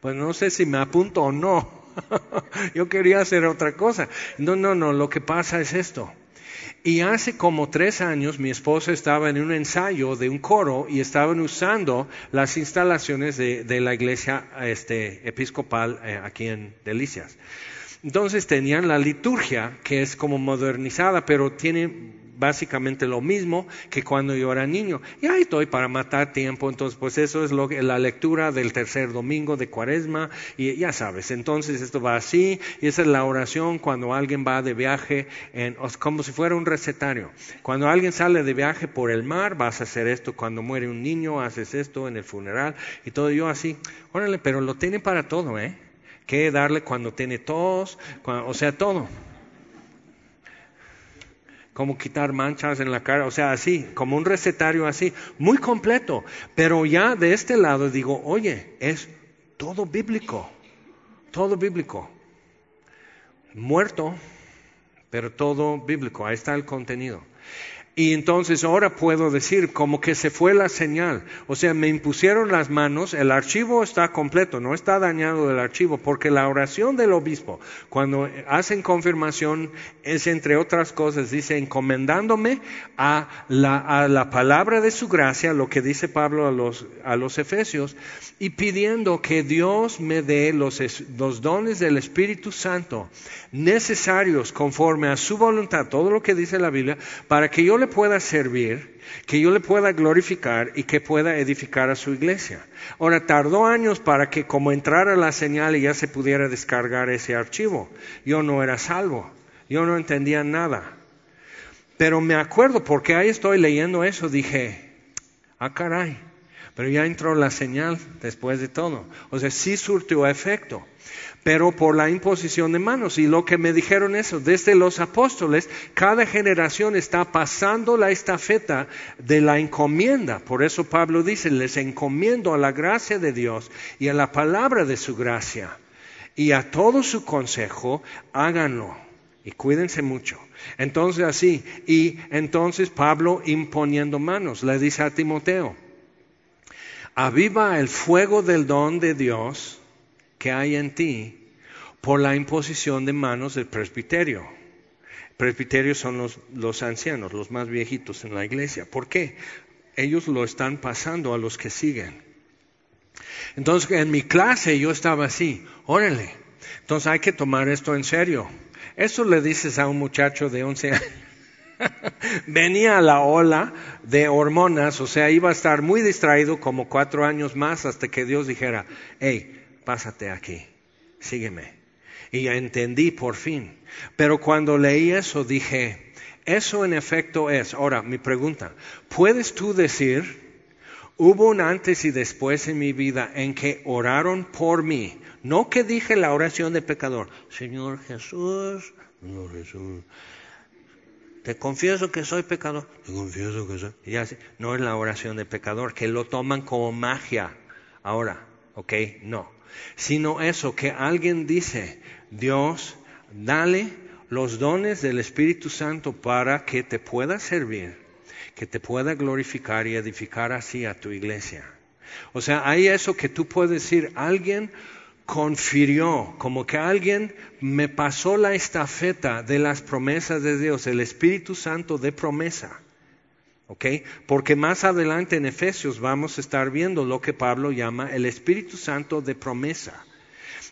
Pues no sé si me apunto o no. yo quería hacer otra cosa. No, no, no. Lo que pasa es esto. Y hace como tres años mi esposa estaba en un ensayo de un coro y estaban usando las instalaciones de, la iglesia este, episcopal eh, aquí en Delicias. Entonces tenían la liturgia, que es como modernizada, pero tiene básicamente lo mismo que cuando yo era niño. Y ahí estoy para matar tiempo. Entonces, pues eso es lo que, la lectura del tercer domingo de cuaresma. Y ya sabes, entonces esto va así. Y esa es la oración cuando alguien va de viaje, en, como si fuera un recetario. Cuando alguien sale de viaje por el mar, vas a hacer esto. Cuando muere un niño, haces esto en el funeral. Y todo yo así. Órale, pero lo tiene para todo, ¿eh? ¿Qué darle cuando tiene tos? o sea, todo como quitar manchas en la cara, o sea, así, como un recetario así, muy completo. Pero ya de este lado digo, oye, es todo bíblico, todo bíblico. Muerto, pero todo bíblico, ahí está el contenido. Y entonces ahora puedo decir como que se fue la señal. O sea, me impusieron las manos, el archivo está completo, no está dañado el archivo, porque la oración del obispo, cuando hacen confirmación, es entre otras cosas, dice, encomendándome a la, a la palabra de su gracia, lo que dice Pablo a los, a los efesios, y pidiendo que Dios me dé los, los dones del Espíritu Santo necesarios conforme a su voluntad, todo lo que dice la Biblia, para que yo le pueda servir, que yo le pueda glorificar y que pueda edificar a su iglesia. Ahora, tardó años para que como entrara la señal y ya se pudiera descargar ese archivo. Yo no era salvo, yo no entendía nada. Pero me acuerdo, porque ahí estoy leyendo eso, dije, ah caray, pero ya entró la señal después de todo. O sea, sí surtió efecto pero por la imposición de manos. Y lo que me dijeron eso, desde los apóstoles, cada generación está pasando la estafeta de la encomienda. Por eso Pablo dice, les encomiendo a la gracia de Dios y a la palabra de su gracia. Y a todo su consejo, háganlo. Y cuídense mucho. Entonces así, y entonces Pablo imponiendo manos, le dice a Timoteo, aviva el fuego del don de Dios que hay en ti por la imposición de manos del presbiterio. Presbiterios son los, ancianos, los más viejitos en la iglesia. ¿Por qué? Ellos lo están pasando a los que siguen. Entonces, en mi clase yo estaba así, órale, entonces hay que tomar esto en serio. Eso le dices a un muchacho de 11 años. Venía la ola de hormonas, o sea, iba a estar muy distraído como cuatro años más hasta que Dios dijera, hey, pásate aquí, sígueme. Y ya entendí por fin. Pero cuando leí eso dije, eso en efecto es. Ahora, mi pregunta, ¿puedes tú decir, hubo un antes y después en mi vida en que oraron por mí? No que dije la oración de pecador, Señor Jesús, Señor Jesús. Te confieso que soy pecador. Te confieso que soy. No es la oración de pecador, que lo toman como magia. Ahora, ¿ok? No sino eso que alguien dice, Dios, dale los dones del Espíritu Santo para que te pueda servir, que te pueda glorificar y edificar así a tu iglesia. O sea, hay eso que tú puedes decir, alguien confirió, como que alguien me pasó la estafeta de las promesas de Dios, el Espíritu Santo de promesa. Porque más adelante en Efesios vamos a estar viendo lo que Pablo llama el Espíritu Santo de promesa.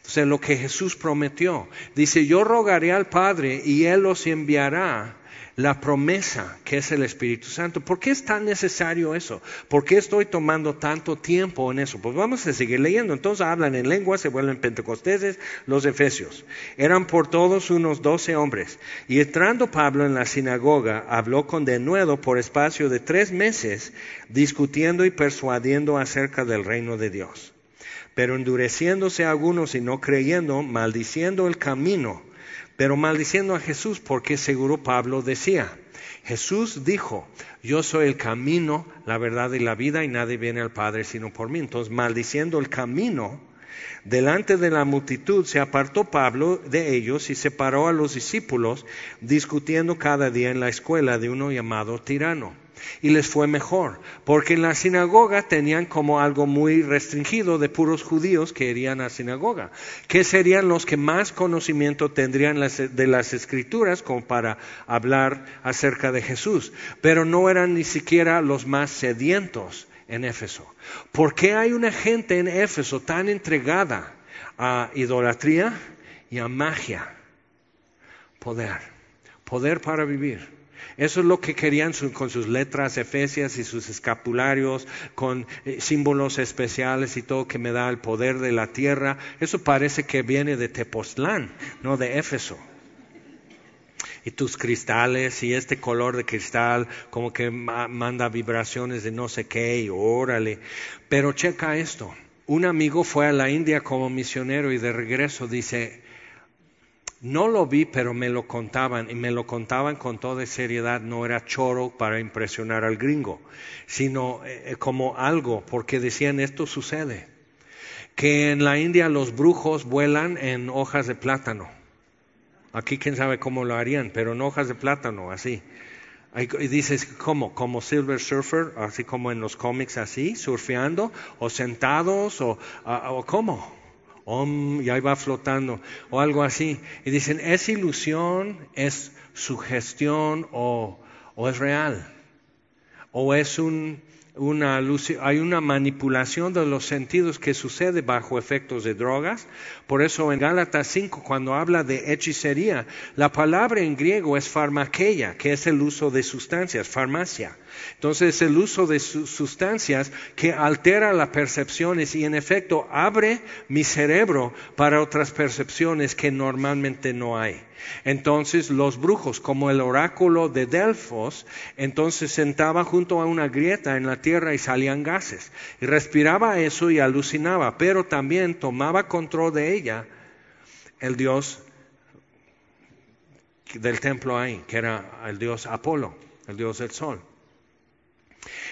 Sea, lo que Jesús prometió. Dice, yo rogaré al Padre y Él os enviará la promesa que es el Espíritu Santo. ¿Por qué es tan necesario eso? ¿Por qué estoy tomando tanto tiempo en eso? Pues vamos a seguir leyendo. Entonces hablan en lengua, se vuelven pentecosteses los efesios. Eran por todos unos doce hombres. Y entrando Pablo en la sinagoga, habló con denuedo por espacio de tres meses, discutiendo y persuadiendo acerca del reino de Dios. Pero endureciéndose algunos y no creyendo, maldiciendo el camino, pero maldiciendo a Jesús, porque seguro Pablo decía, Jesús dijo, yo soy el camino, la verdad y la vida, y nadie viene al Padre sino por mí. Entonces, maldiciendo el camino, delante de la multitud se apartó Pablo de ellos y separó a los discípulos, discutiendo cada día en la escuela de uno llamado tirano y les fue mejor, porque en la sinagoga tenían como algo muy restringido de puros judíos que irían a la sinagoga, que serían los que más conocimiento tendrían de las escrituras como para hablar acerca de Jesús, pero no eran ni siquiera los más sedientos en Éfeso. ¿Por qué hay una gente en Éfeso tan entregada a idolatría y a magia? Poder, poder para vivir eso es lo que querían con sus letras efesias y sus escapularios, con eh, símbolos especiales y todo que me da el poder de la tierra. Eso parece que viene de Tepoztlán, no de Éfeso. Y tus cristales y este color de cristal como que manda vibraciones de no sé qué y órale. Pero checa esto. Un amigo fue a la India como misionero y de regreso dice, no lo vi, pero me lo contaban y me lo contaban con toda seriedad. No era choro para impresionar al gringo, sino eh, como algo, porque decían esto sucede. Que en la India los brujos vuelan en hojas de plátano. Aquí quién sabe cómo lo harían, pero en hojas de plátano, así. Y dices, ¿cómo? ¿Como Silver Surfer? Así como en los cómics, así, surfeando, o sentados, o, o ¿cómo? Y ahí va flotando, o algo así. Y dicen, ¿es ilusión, es sugestión o, o es real? ¿O es un, una hay una manipulación de los sentidos que sucede bajo efectos de drogas. Por eso en Gálatas 5, cuando habla de hechicería, la palabra en griego es farmaqueia, que es el uso de sustancias, farmacia. Entonces el uso de sustancias que altera las percepciones y en efecto abre mi cerebro para otras percepciones que normalmente no hay. Entonces los brujos, como el oráculo de Delfos, entonces sentaba junto a una grieta en la tierra y salían gases. Y respiraba eso y alucinaba, pero también tomaba control de ella el dios del templo ahí, que era el dios Apolo, el dios del sol.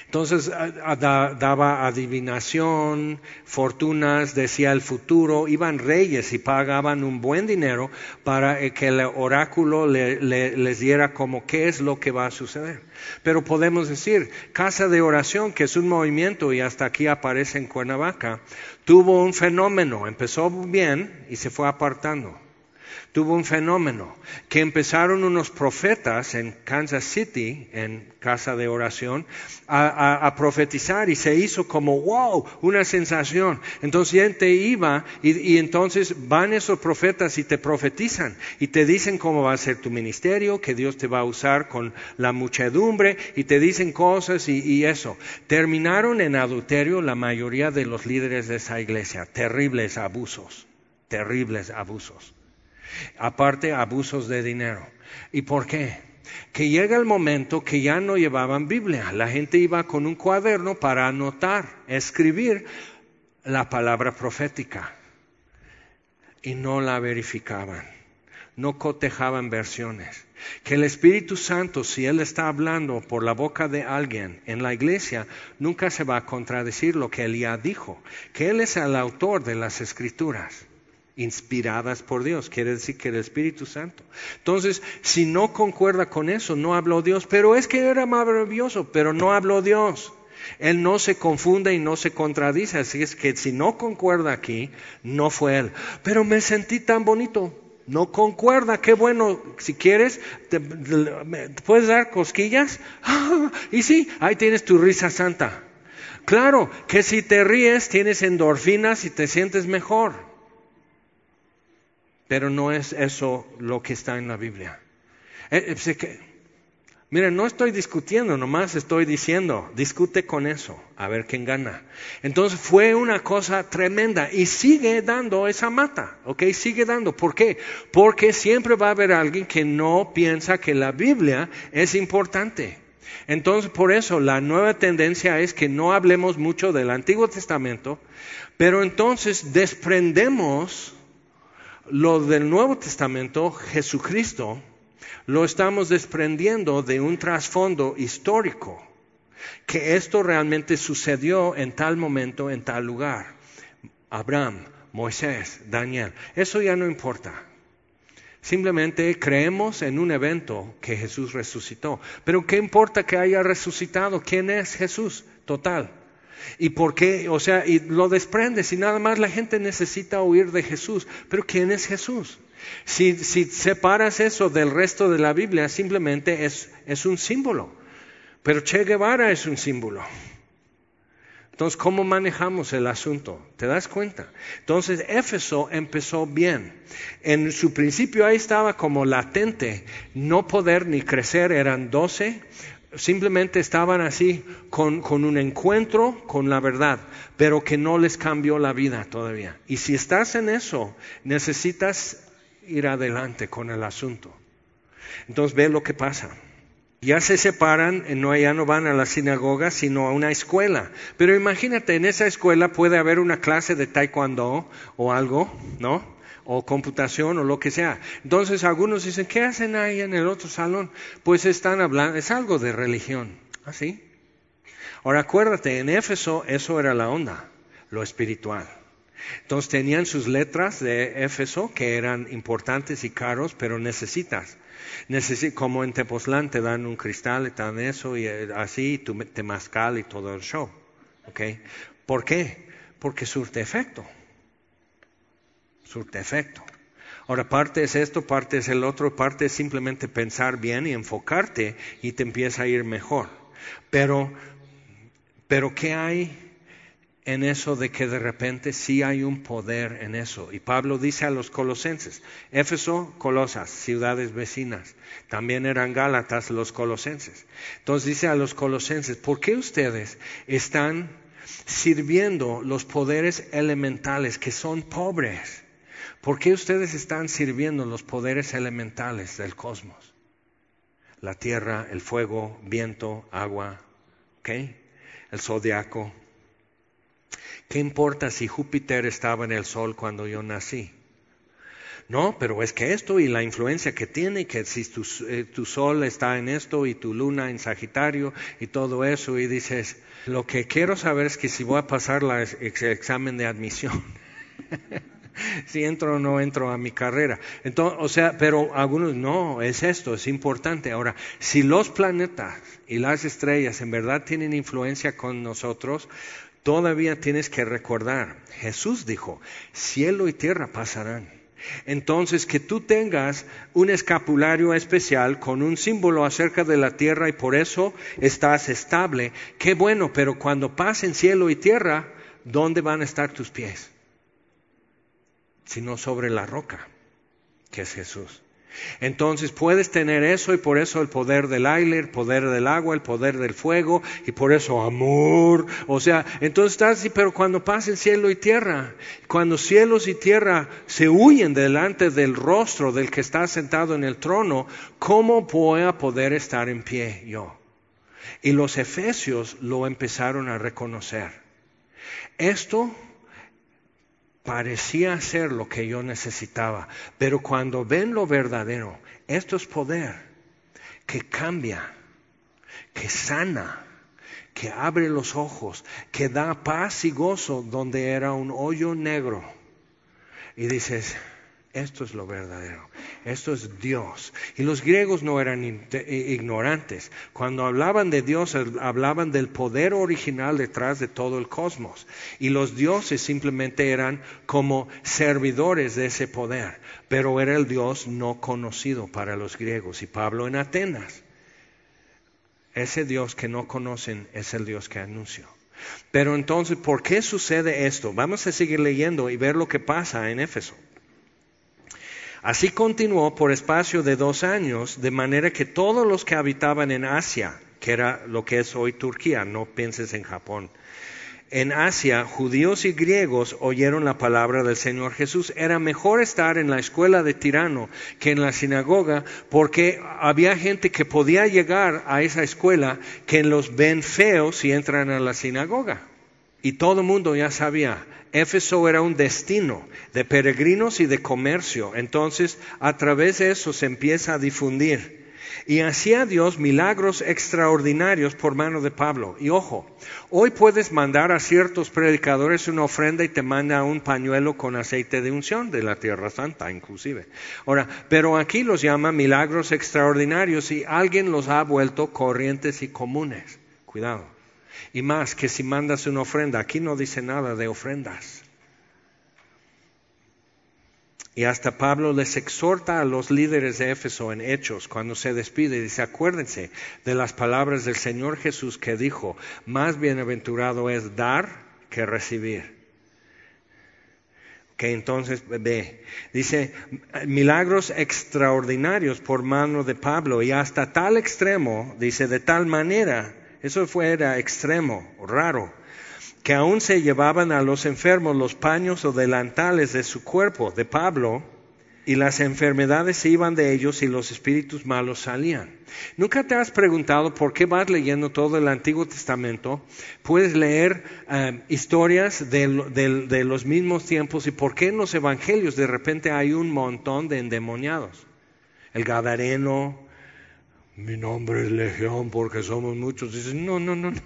Entonces daba adivinación, fortunas, decía el futuro, iban reyes y pagaban un buen dinero para eh, que el oráculo les diera como qué es lo que va a suceder. Pero podemos decir, Casa de Oración, que es un movimiento y hasta aquí aparece en Cuernavaca, tuvo un fenómeno, empezó bien y se fue apartando tuvo un fenómeno, que empezaron unos profetas en Kansas City, en casa de oración, a, profetizar y se hizo como, wow, una sensación. Entonces gente iba y, entonces van esos profetas y te profetizan y te dicen cómo va a ser tu ministerio, que Dios te va a usar con la muchedumbre y te dicen cosas y eso. Terminaron en adulterio la mayoría de los líderes de esa iglesia, terribles abusos, terribles abusos. Aparte, abusos de dinero. ¿Y por qué? Que llega el momento que ya no llevaban Biblia. La gente iba con un cuaderno para anotar, escribir la palabra profética. Y no la verificaban. No cotejaban versiones. Que el Espíritu Santo, si Él está hablando por la boca de alguien en la iglesia, nunca se va a contradecir lo que Él ya dijo. Que Él es el autor de las escrituras inspiradas por Dios, quiere decir que el Espíritu Santo. Entonces, si no concuerda con eso, no habló Dios, pero es que era maravilloso, pero no habló Dios. Él no se confunde y no se contradice, así es que si no concuerda aquí, no fue Él. Pero me sentí tan bonito, no concuerda, qué bueno, si quieres, te, puedes dar cosquillas. y sí, ahí tienes tu risa santa. Claro que si te ríes, tienes endorfinas y te sientes mejor. Pero no es eso lo que está en la Biblia. Eh, eh, miren, no estoy discutiendo, nomás estoy diciendo, discute con eso, a ver quién gana. Entonces fue una cosa tremenda y sigue dando esa mata, ¿ok? Sigue dando. ¿Por qué? Porque siempre va a haber alguien que no piensa que la Biblia es importante. Entonces, por eso la nueva tendencia es que no hablemos mucho del Antiguo Testamento, pero entonces desprendemos lo del Nuevo Testamento, Jesucristo, lo estamos desprendiendo de un trasfondo histórico, que esto realmente sucedió en tal momento, en tal lugar. Abraham, Moisés, Daniel, eso ya no importa. Simplemente creemos en un evento que Jesús resucitó. Pero ¿qué importa que haya resucitado? ¿Quién es Jesús? Total. ¿Y por qué? O sea, y lo desprendes y nada más la gente necesita oír de Jesús. Pero ¿quién es Jesús? Si, si separas eso del resto de la Biblia, simplemente es, es un símbolo. Pero Che Guevara es un símbolo. Entonces, ¿cómo manejamos el asunto? ¿Te das cuenta? Entonces, Éfeso empezó bien. En su principio ahí estaba como latente, no poder ni crecer, eran doce, simplemente estaban así con, un encuentro con la verdad, pero que no les cambió la vida todavía. Y si estás en eso, necesitas ir adelante con el asunto. Entonces, ve lo que pasa. Ya se separan, eh, no, ya no van a la sinagoga, sino a una escuela. Pero imagínate, en esa escuela puede haber una clase de taekwondo o algo, ¿no? O computación o lo que sea. Entonces algunos dicen, ¿qué hacen ahí en el otro salón? Pues están hablando, es algo de religión. ¿Así? ¿Ah, Ahora acuérdate, en Éfeso eso era la onda, lo espiritual. Entonces tenían sus letras de Éfeso que eran importantes y caros, pero necesitas como en Tepoztlán te dan un cristal y te dan eso y eh, así, tu temazcal y todo el show. ¿Okay? ¿Por qué? Porque surte efecto. Surte efecto. Ahora, parte es esto, parte es el otro, parte es simplemente pensar bien y enfocarte y te empieza a ir mejor. Pero, pero ¿qué hay en eso de que de repente sí hay un poder en eso. Y Pablo dice a los colosenses, Éfeso, Colosas, ciudades vecinas, también eran Gálatas los colosenses. Entonces dice a los colosenses, ¿por qué ustedes están sirviendo los poderes elementales que son pobres? ¿Por qué ustedes están sirviendo los poderes elementales del cosmos? La tierra, el fuego, viento, agua, ¿ok? El zodiaco, ¿Qué importa si Júpiter estaba en el Sol cuando yo nací? No, pero es que esto y la influencia que tiene, que si eh, tu, Sol está en esto y tu Luna en Sagitario y todo eso, y dices, lo que quiero saber es que si voy a pasar el examen de admisión. si entro o no entro a mi carrera. Entonces, o sea, pero algunos no, es esto, es importante. Ahora, si los planetas y las estrellas en verdad tienen influencia con nosotros, todavía tienes que recordar, Jesús dijo, cielo y tierra pasarán. Entonces, que tú tengas un escapulario especial con un símbolo acerca de la tierra y por eso estás estable, qué bueno, pero cuando pasen cielo y tierra, ¿dónde van a estar tus pies? Sino sobre la roca, que es Jesús. Entonces puedes tener eso y por eso el poder del aire, el poder del agua, el poder del fuego y por eso amor. O sea, entonces estás así, pero cuando pasen cielo y tierra, cuando cielos y tierra se huyen delante del rostro del que está sentado en el trono, ¿cómo voy a poder estar en pie yo? Y los efesios lo empezaron a reconocer. Esto parecía ser lo que yo necesitaba, pero cuando ven lo verdadero, esto es poder que cambia, que sana, que abre los ojos, que da paz y gozo donde era un hoyo negro. Y dices, esto es lo verdadero. Esto es Dios. Y los griegos no eran ignorantes. Cuando hablaban de Dios, hablaban del poder original detrás de todo el cosmos. Y los dioses simplemente eran como servidores de ese poder. Pero era el Dios no conocido para los griegos. Y Pablo en Atenas. Ese Dios que no conocen es el Dios que anunció. Pero entonces, ¿por qué sucede esto? Vamos a seguir leyendo y ver lo que pasa en Éfeso. Así continuó por espacio de dos años, de manera que todos los que habitaban en Asia, que era lo que es hoy Turquía, no pienses en Japón, en Asia, judíos y griegos oyeron la palabra del Señor Jesús. Era mejor estar en la escuela de tirano que en la sinagoga porque había gente que podía llegar a esa escuela que los ven feos si entran a la sinagoga. Y todo el mundo ya sabía, Éfeso era un destino de peregrinos y de comercio. Entonces, a través de eso se empieza a difundir y hacía Dios milagros extraordinarios por mano de Pablo. Y ojo, hoy puedes mandar a ciertos predicadores una ofrenda y te manda un pañuelo con aceite de unción de la Tierra Santa, inclusive. Ahora, pero aquí los llama milagros extraordinarios y alguien los ha vuelto corrientes y comunes. Cuidado. Y más que si mandas una ofrenda, aquí no dice nada de ofrendas. Y hasta Pablo les exhorta a los líderes de Éfeso en Hechos cuando se despide. Dice, acuérdense de las palabras del Señor Jesús que dijo, más bienaventurado es dar que recibir. Que entonces ve, dice, milagros extraordinarios por mano de Pablo y hasta tal extremo, dice, de tal manera, eso fue era extremo, raro, que aún se llevaban a los enfermos los paños o delantales de su cuerpo, de Pablo, y las enfermedades se iban de ellos y los espíritus malos salían. ¿Nunca te has preguntado por qué vas leyendo todo el Antiguo Testamento? Puedes leer eh, historias de, de los mismos tiempos y por qué en los Evangelios de repente hay un montón de endemoniados. El Gadareno, mi nombre es Legión porque somos muchos. Dicen, no, no, no, no.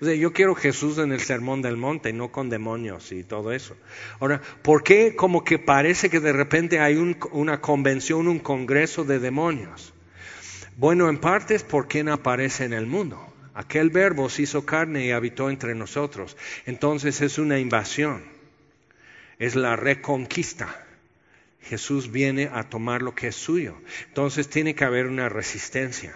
O sea, yo quiero Jesús en el sermón del monte, no con demonios y todo eso. Ahora, ¿por qué como que parece que de repente hay una convención, un congreso de demonios? Bueno, en parte es por quien aparece en el mundo. Aquel verbo se hizo carne y habitó entre nosotros. Entonces es una invasión, es la reconquista. Jesús viene a tomar lo que es suyo. Entonces tiene que haber una resistencia.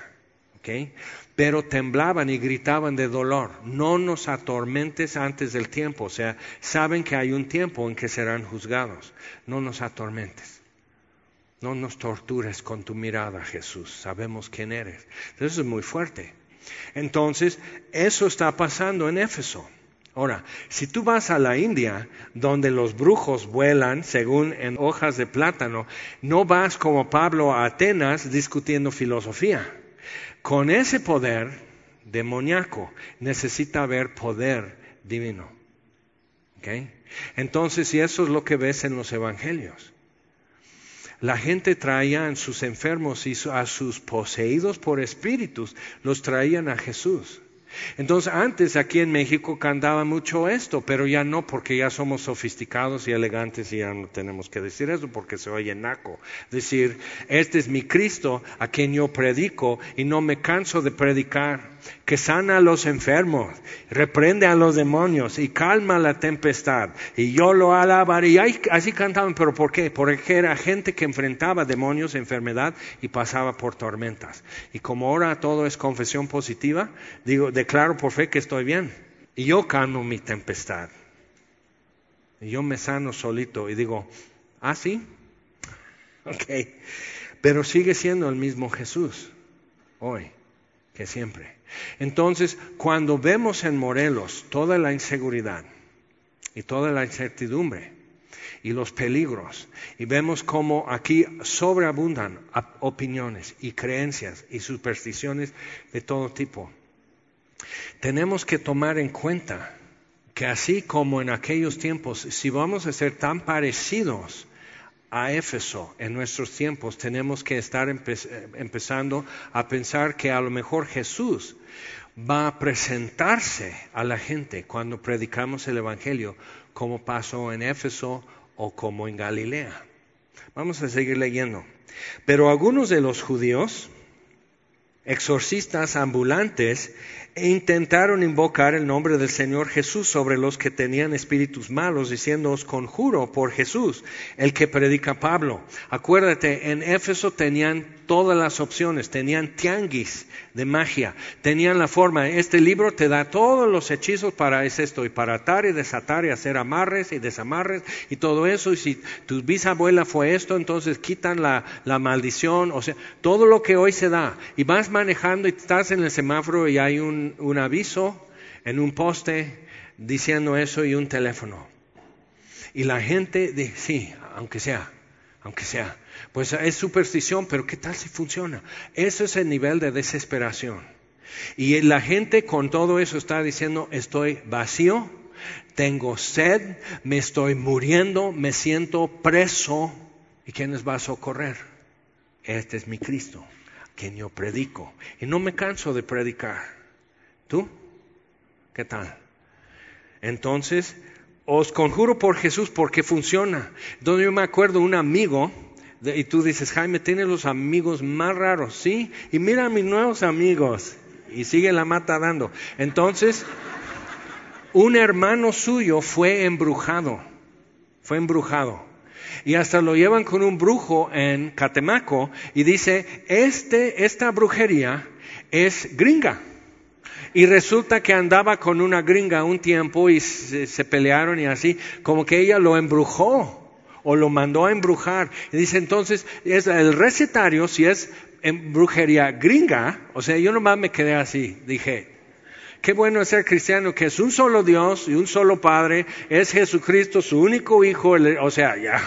pero temblaban y gritaban de dolor, no nos atormentes antes del tiempo, o sea, saben que hay un tiempo en que serán juzgados, no nos atormentes. No nos tortures con tu mirada, Jesús. Sabemos quién eres. Eso es muy fuerte. Entonces, eso está pasando en Éfeso. Ahora, si tú vas a la India, donde los brujos vuelan según en hojas de plátano, no vas como Pablo a Atenas discutiendo filosofía. Con ese poder demoníaco necesita haber poder divino. Entonces, y eso es lo que ves en los evangelios. La gente traía a sus enfermos y a sus poseídos por espíritus, los traían a Jesús. Entonces antes aquí en México cantaba mucho esto, pero ya no porque ya somos sofisticados y elegantes y ya no tenemos que decir eso porque se oye naco. Decir, este es mi Cristo a quien yo predico y no me canso de predicar que sana a los enfermos, reprende a los demonios y calma la tempestad. Y yo lo alabaré. Y así cantaban, pero ¿por qué? Porque era gente que enfrentaba demonios, enfermedad y pasaba por tormentas. Y como ahora todo es confesión positiva, digo, declaro por fe que estoy bien. Y yo calmo mi tempestad. Y yo me sano solito y digo, ¿ah, sí? Ok. Pero sigue siendo el mismo Jesús hoy que siempre. Entonces, cuando vemos en Morelos toda la inseguridad y toda la incertidumbre y los peligros, y vemos cómo aquí sobreabundan opiniones y creencias y supersticiones de todo tipo, tenemos que tomar en cuenta que así como en aquellos tiempos, si vamos a ser tan parecidos a Éfeso en nuestros tiempos, tenemos que estar empezando a pensar que a lo mejor Jesús va a presentarse a la gente cuando predicamos el Evangelio, como pasó en Éfeso o como en Galilea. Vamos a seguir leyendo. Pero algunos de los judíos, exorcistas ambulantes, e intentaron invocar el nombre del Señor Jesús sobre los que tenían espíritus malos, diciendo, os conjuro por Jesús, el que predica Pablo. Acuérdate, en Éfeso tenían todas las opciones, tenían tianguis de magia, tenían la forma, este libro te da todos los hechizos para esto, y para atar y desatar y hacer amarres y desamarres y todo eso, y si tu bisabuela fue esto, entonces quitan la, la maldición, o sea, todo lo que hoy se da, y vas manejando y estás en el semáforo y hay un un, aviso en un poste diciendo eso y un teléfono. Y la gente dice, sí, aunque sea, aunque sea. Pues es superstición, pero ¿qué tal si funciona? Eso es el nivel de desesperación. Y la gente con todo eso está diciendo, estoy vacío, tengo sed, me estoy muriendo, me siento preso. ¿Y quién les va a socorrer? Este es mi Cristo, quien yo predico. Y no me canso de predicar. ¿Tú? ¿Qué tal? Entonces, os conjuro por Jesús porque funciona. Donde yo me acuerdo un amigo, y tú dices, Jaime, tienes los amigos más raros, ¿sí? Y mira a mis nuevos amigos. Y sigue la mata dando. Entonces, un hermano suyo fue embrujado. Fue embrujado. Y hasta lo llevan con un brujo en Catemaco y dice, este, esta brujería es gringa. Y resulta que andaba con una gringa un tiempo y se, pelearon y así, como que ella lo embrujó o lo mandó a embrujar. Y dice entonces, es el recetario, si es en brujería gringa, o sea, yo nomás me quedé así, dije, qué bueno es ser cristiano, que es un solo Dios y un solo Padre, es Jesucristo, su único Hijo, o sea, ya,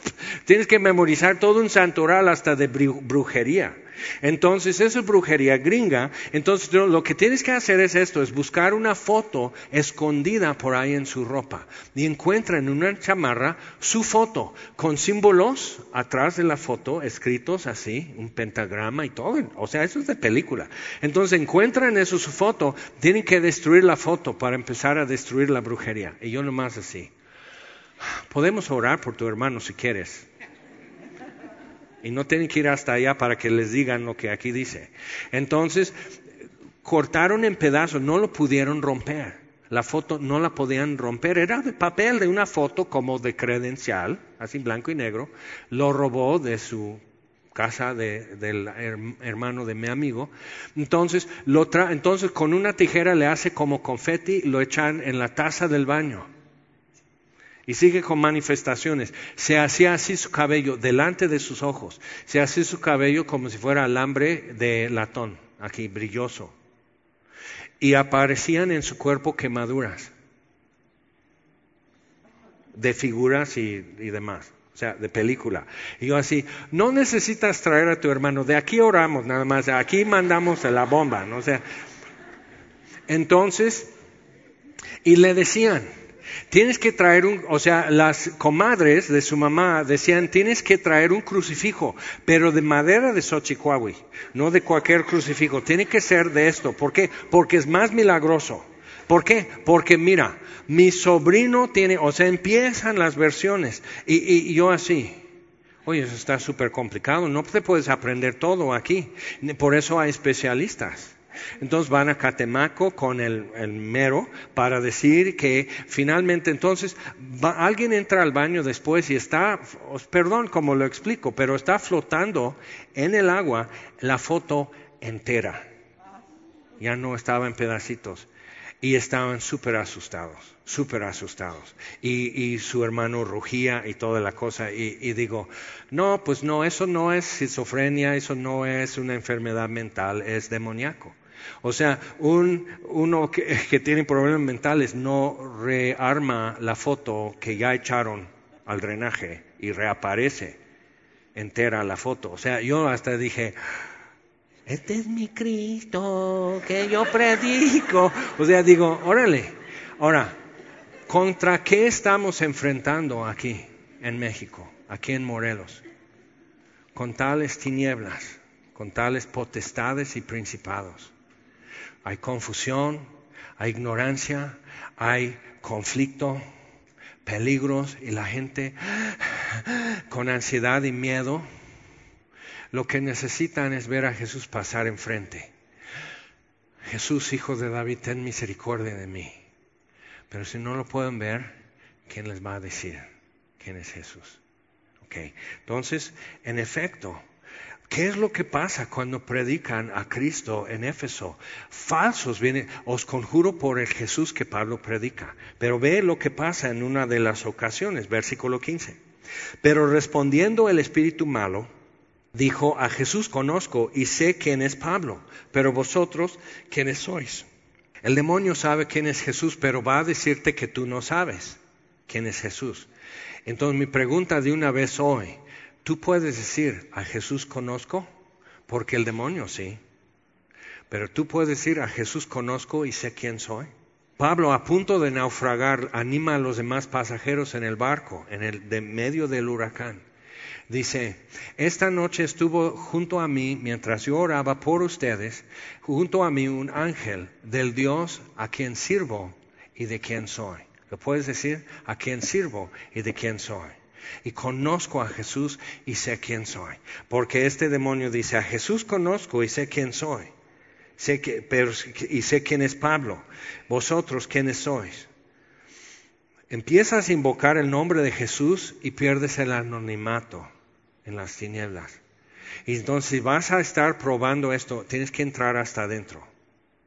tienes que memorizar todo un santoral hasta de brujería. Entonces, eso es brujería gringa. Entonces, lo que tienes que hacer es esto, es buscar una foto escondida por ahí en su ropa. Y encuentra en una chamarra su foto, con símbolos atrás de la foto, escritos así, un pentagrama y todo. O sea, eso es de película. Entonces, encuentran eso su foto, tienen que destruir la foto para empezar a destruir la brujería. Y yo nomás así. Podemos orar por tu hermano si quieres. Y no tienen que ir hasta allá para que les digan lo que aquí dice. Entonces, cortaron en pedazos, no lo pudieron romper. La foto no la podían romper, era de papel de una foto como de credencial, así blanco y negro. Lo robó de su casa del hermano de mi amigo. Entonces, lo entonces con una tijera le hace como confeti, lo echan en la taza del baño. Y sigue con manifestaciones. Se hacía así su cabello delante de sus ojos. Se hacía su cabello como si fuera alambre de latón, aquí brilloso. Y aparecían en su cuerpo quemaduras de figuras y, demás. O sea, de película. Y yo así, no necesitas traer a tu hermano, de aquí oramos nada más, de aquí mandamos la bomba, ¿no? Sea, entonces, y le decían, Tienes que traer un, o sea, las comadres de su mamá decían, tienes que traer un crucifijo, pero de madera de Xochicuahui, no de cualquier crucifijo. Tiene que ser de esto. ¿Por qué? Porque es más milagroso. ¿Por qué? Porque mira, mi sobrino tiene, o sea, empiezan las versiones y, y yo así. Oye, eso está súper complicado, no te puedes aprender todo aquí. Por eso hay especialistas. Entonces van a Catemaco con el, mero para decir que finalmente entonces alguien entra al baño después y está, perdón como lo explico, pero está flotando en el agua la foto entera. Ya no estaba en pedacitos. Y estaban súper asustados, súper asustados. Y, su hermano rugía y toda la cosa. Y, y, digo, no, pues no, eso no es esquizofrenia, eso no es una enfermedad mental, es demoníaco. O sea, un, uno que, tiene problemas mentales no rearma la foto que ya echaron al drenaje y reaparece entera la foto. O sea, yo hasta dije, este es mi Cristo que yo predico. O sea, digo, órale. Ahora, ¿contra qué estamos enfrentando aquí en México, aquí en Morelos? Con tales tinieblas, con tales potestades y principados hay confusión, hay ignorancia, hay conflicto, peligros y la gente con ansiedad y miedo lo que necesitan es ver a Jesús pasar enfrente. Jesús, hijo de David, ten misericordia de mí. Pero si no lo pueden ver, ¿quién les va a decir quién es Jesús? Okay. Entonces, en efecto, ¿Qué es lo que pasa cuando predican a Cristo en Éfeso? Falsos vienen, os conjuro por el Jesús que Pablo predica. Pero ve lo que pasa en una de las ocasiones, versículo 15. Pero respondiendo el espíritu malo, dijo, a Jesús conozco y sé quién es Pablo, pero vosotros, ¿quiénes sois? El demonio sabe quién es Jesús, pero va a decirte que tú no sabes quién es Jesús. Entonces mi pregunta de una vez hoy, ¿tú puedes decir a Jesús conozco? Porque el demonio sí. Pero tú puedes decir a Jesús conozco y sé quién soy. Pablo, a punto de naufragar, anima a los demás pasajeros en el barco, en el medio del huracán. Dice, esta noche estuvo junto a mí, mientras yo oraba por ustedes, junto a mí un ángel del Dios a quien sirvo y de quien soy. ¿Lo puedes decir? A quien sirvo y de quien soy. Y conozco a Jesús y sé quién soy. Porque este demonio dice, a Jesús conozco y sé quién soy sé que, pero, y sé quién es Pablo. Vosotros, ¿quiénes sois? Empiezas a invocar el nombre de Jesús y pierdes el anonimato en las tinieblas. Y entonces si vas a estar probando esto, tienes que entrar hasta adentro.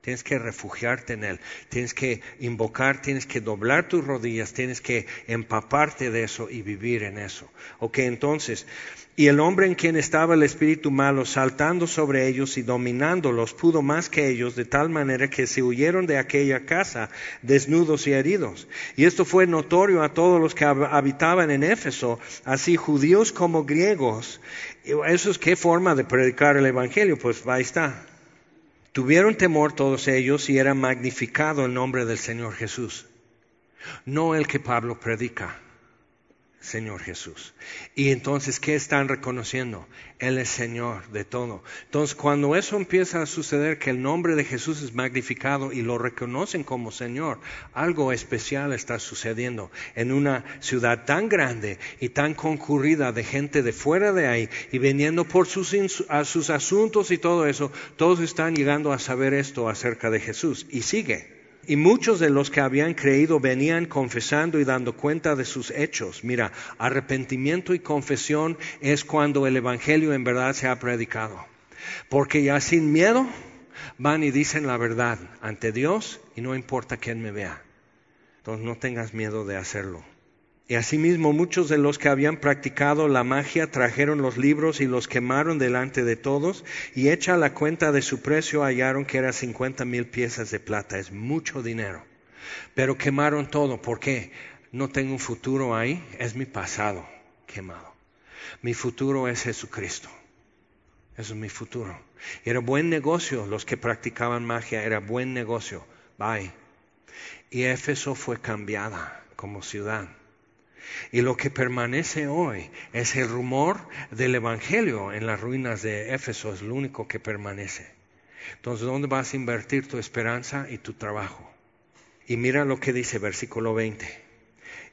Tienes que refugiarte en Él, tienes que invocar, tienes que doblar tus rodillas, tienes que empaparte de eso y vivir en eso. Ok, entonces, y el hombre en quien estaba el espíritu malo saltando sobre ellos y dominándolos pudo más que ellos de tal manera que se huyeron de aquella casa desnudos y heridos. Y esto fue notorio a todos los que habitaban en Éfeso, así judíos como griegos. Eso es qué forma de predicar el Evangelio, pues ahí está. Tuvieron temor todos ellos y era magnificado el nombre del Señor Jesús. No el que Pablo predica, Señor Jesús. Y entonces, ¿qué están reconociendo? Él es Señor de todo. Entonces, cuando eso empieza a suceder, que el nombre de Jesús es magnificado y lo reconocen como Señor, algo especial está sucediendo en una ciudad tan grande y tan concurrida de gente de fuera de ahí y viniendo por sus, a sus asuntos y todo eso, todos están llegando a saber esto acerca de Jesús. Y sigue. Y muchos de los que habían creído venían confesando y dando cuenta de sus hechos. Mira, arrepentimiento y confesión es cuando el Evangelio en verdad se ha predicado. Porque ya sin miedo van y dicen la verdad ante Dios y no importa quién me vea. Entonces no tengas miedo de hacerlo. Y asimismo muchos de los que habían practicado la magia trajeron los libros y los quemaron delante de todos y hecha la cuenta de su precio hallaron que era cincuenta mil piezas de plata. Es mucho dinero. Pero quemaron todo. ¿Por qué? No tengo un futuro ahí. Es mi pasado quemado. Mi futuro es Jesucristo. Eso es mi futuro. Era buen negocio. Los que practicaban magia era buen negocio. Bye. Y Éfeso fue cambiada como ciudad. Y lo que permanece hoy es el rumor del Evangelio en las ruinas de Éfeso, es lo único que permanece. Entonces, ¿dónde vas a invertir tu esperanza y tu trabajo? Y mira lo que dice versículo 20.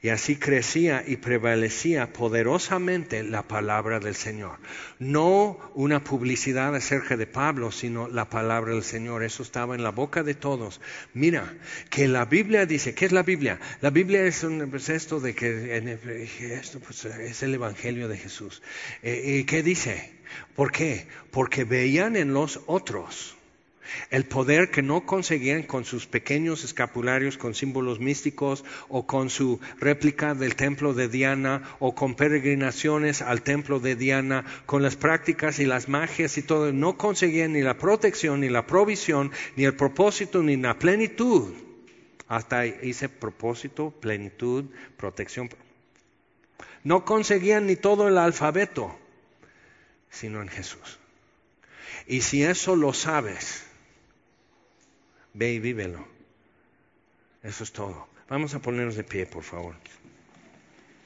Y así crecía y prevalecía poderosamente la palabra del Señor. No una publicidad acerca de Pablo, sino la palabra del Señor. Eso estaba en la boca de todos. Mira, que la Biblia dice, ¿qué es la Biblia? La Biblia es pues, esto de que esto pues, es el Evangelio de Jesús. Eh, ¿Y qué dice? ¿Por qué? Porque veían en los otros el poder que no conseguían con sus pequeños escapularios con símbolos místicos o con su réplica del templo de Diana o con peregrinaciones al templo de Diana, con las prácticas y las magias y todo, no conseguían ni la protección, ni la provisión, ni el propósito, ni la plenitud. Hasta hice propósito, plenitud, protección. No conseguían ni todo el alfabeto, sino en Jesús. Y si eso lo sabes, Ve y vívelo. Eso es todo. Vamos a ponernos de pie, por favor.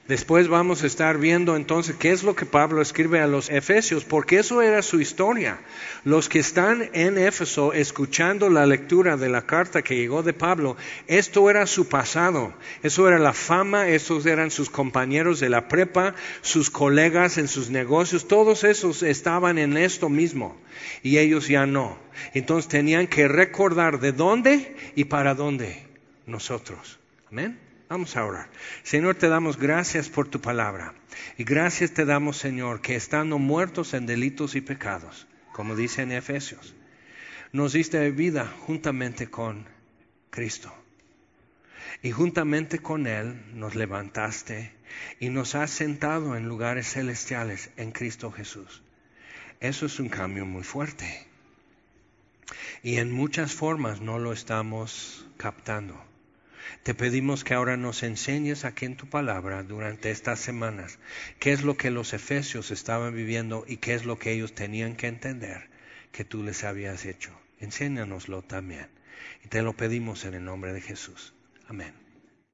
Después vamos a estar viendo entonces qué es lo que Pablo escribe a los Efesios, porque eso era su historia. Los que están en Éfeso escuchando la lectura de la carta que llegó de Pablo, esto era su pasado, eso era la fama, esos eran sus compañeros de la prepa, sus colegas en sus negocios, todos esos estaban en esto mismo y ellos ya no. Entonces tenían que recordar de dónde y para dónde nosotros. Amén. Vamos a orar. Señor, te damos gracias por tu palabra. Y gracias te damos, Señor, que estando muertos en delitos y pecados, como dice en Efesios, nos diste vida juntamente con Cristo. Y juntamente con Él nos levantaste y nos has sentado en lugares celestiales en Cristo Jesús. Eso es un cambio muy fuerte. Y en muchas formas no lo estamos captando. Te pedimos que ahora nos enseñes aquí en tu palabra durante estas semanas qué es lo que los efesios estaban viviendo y qué es lo que ellos tenían que entender que tú les habías hecho. Enséñanoslo también. Y te lo pedimos en el nombre de Jesús. Amén.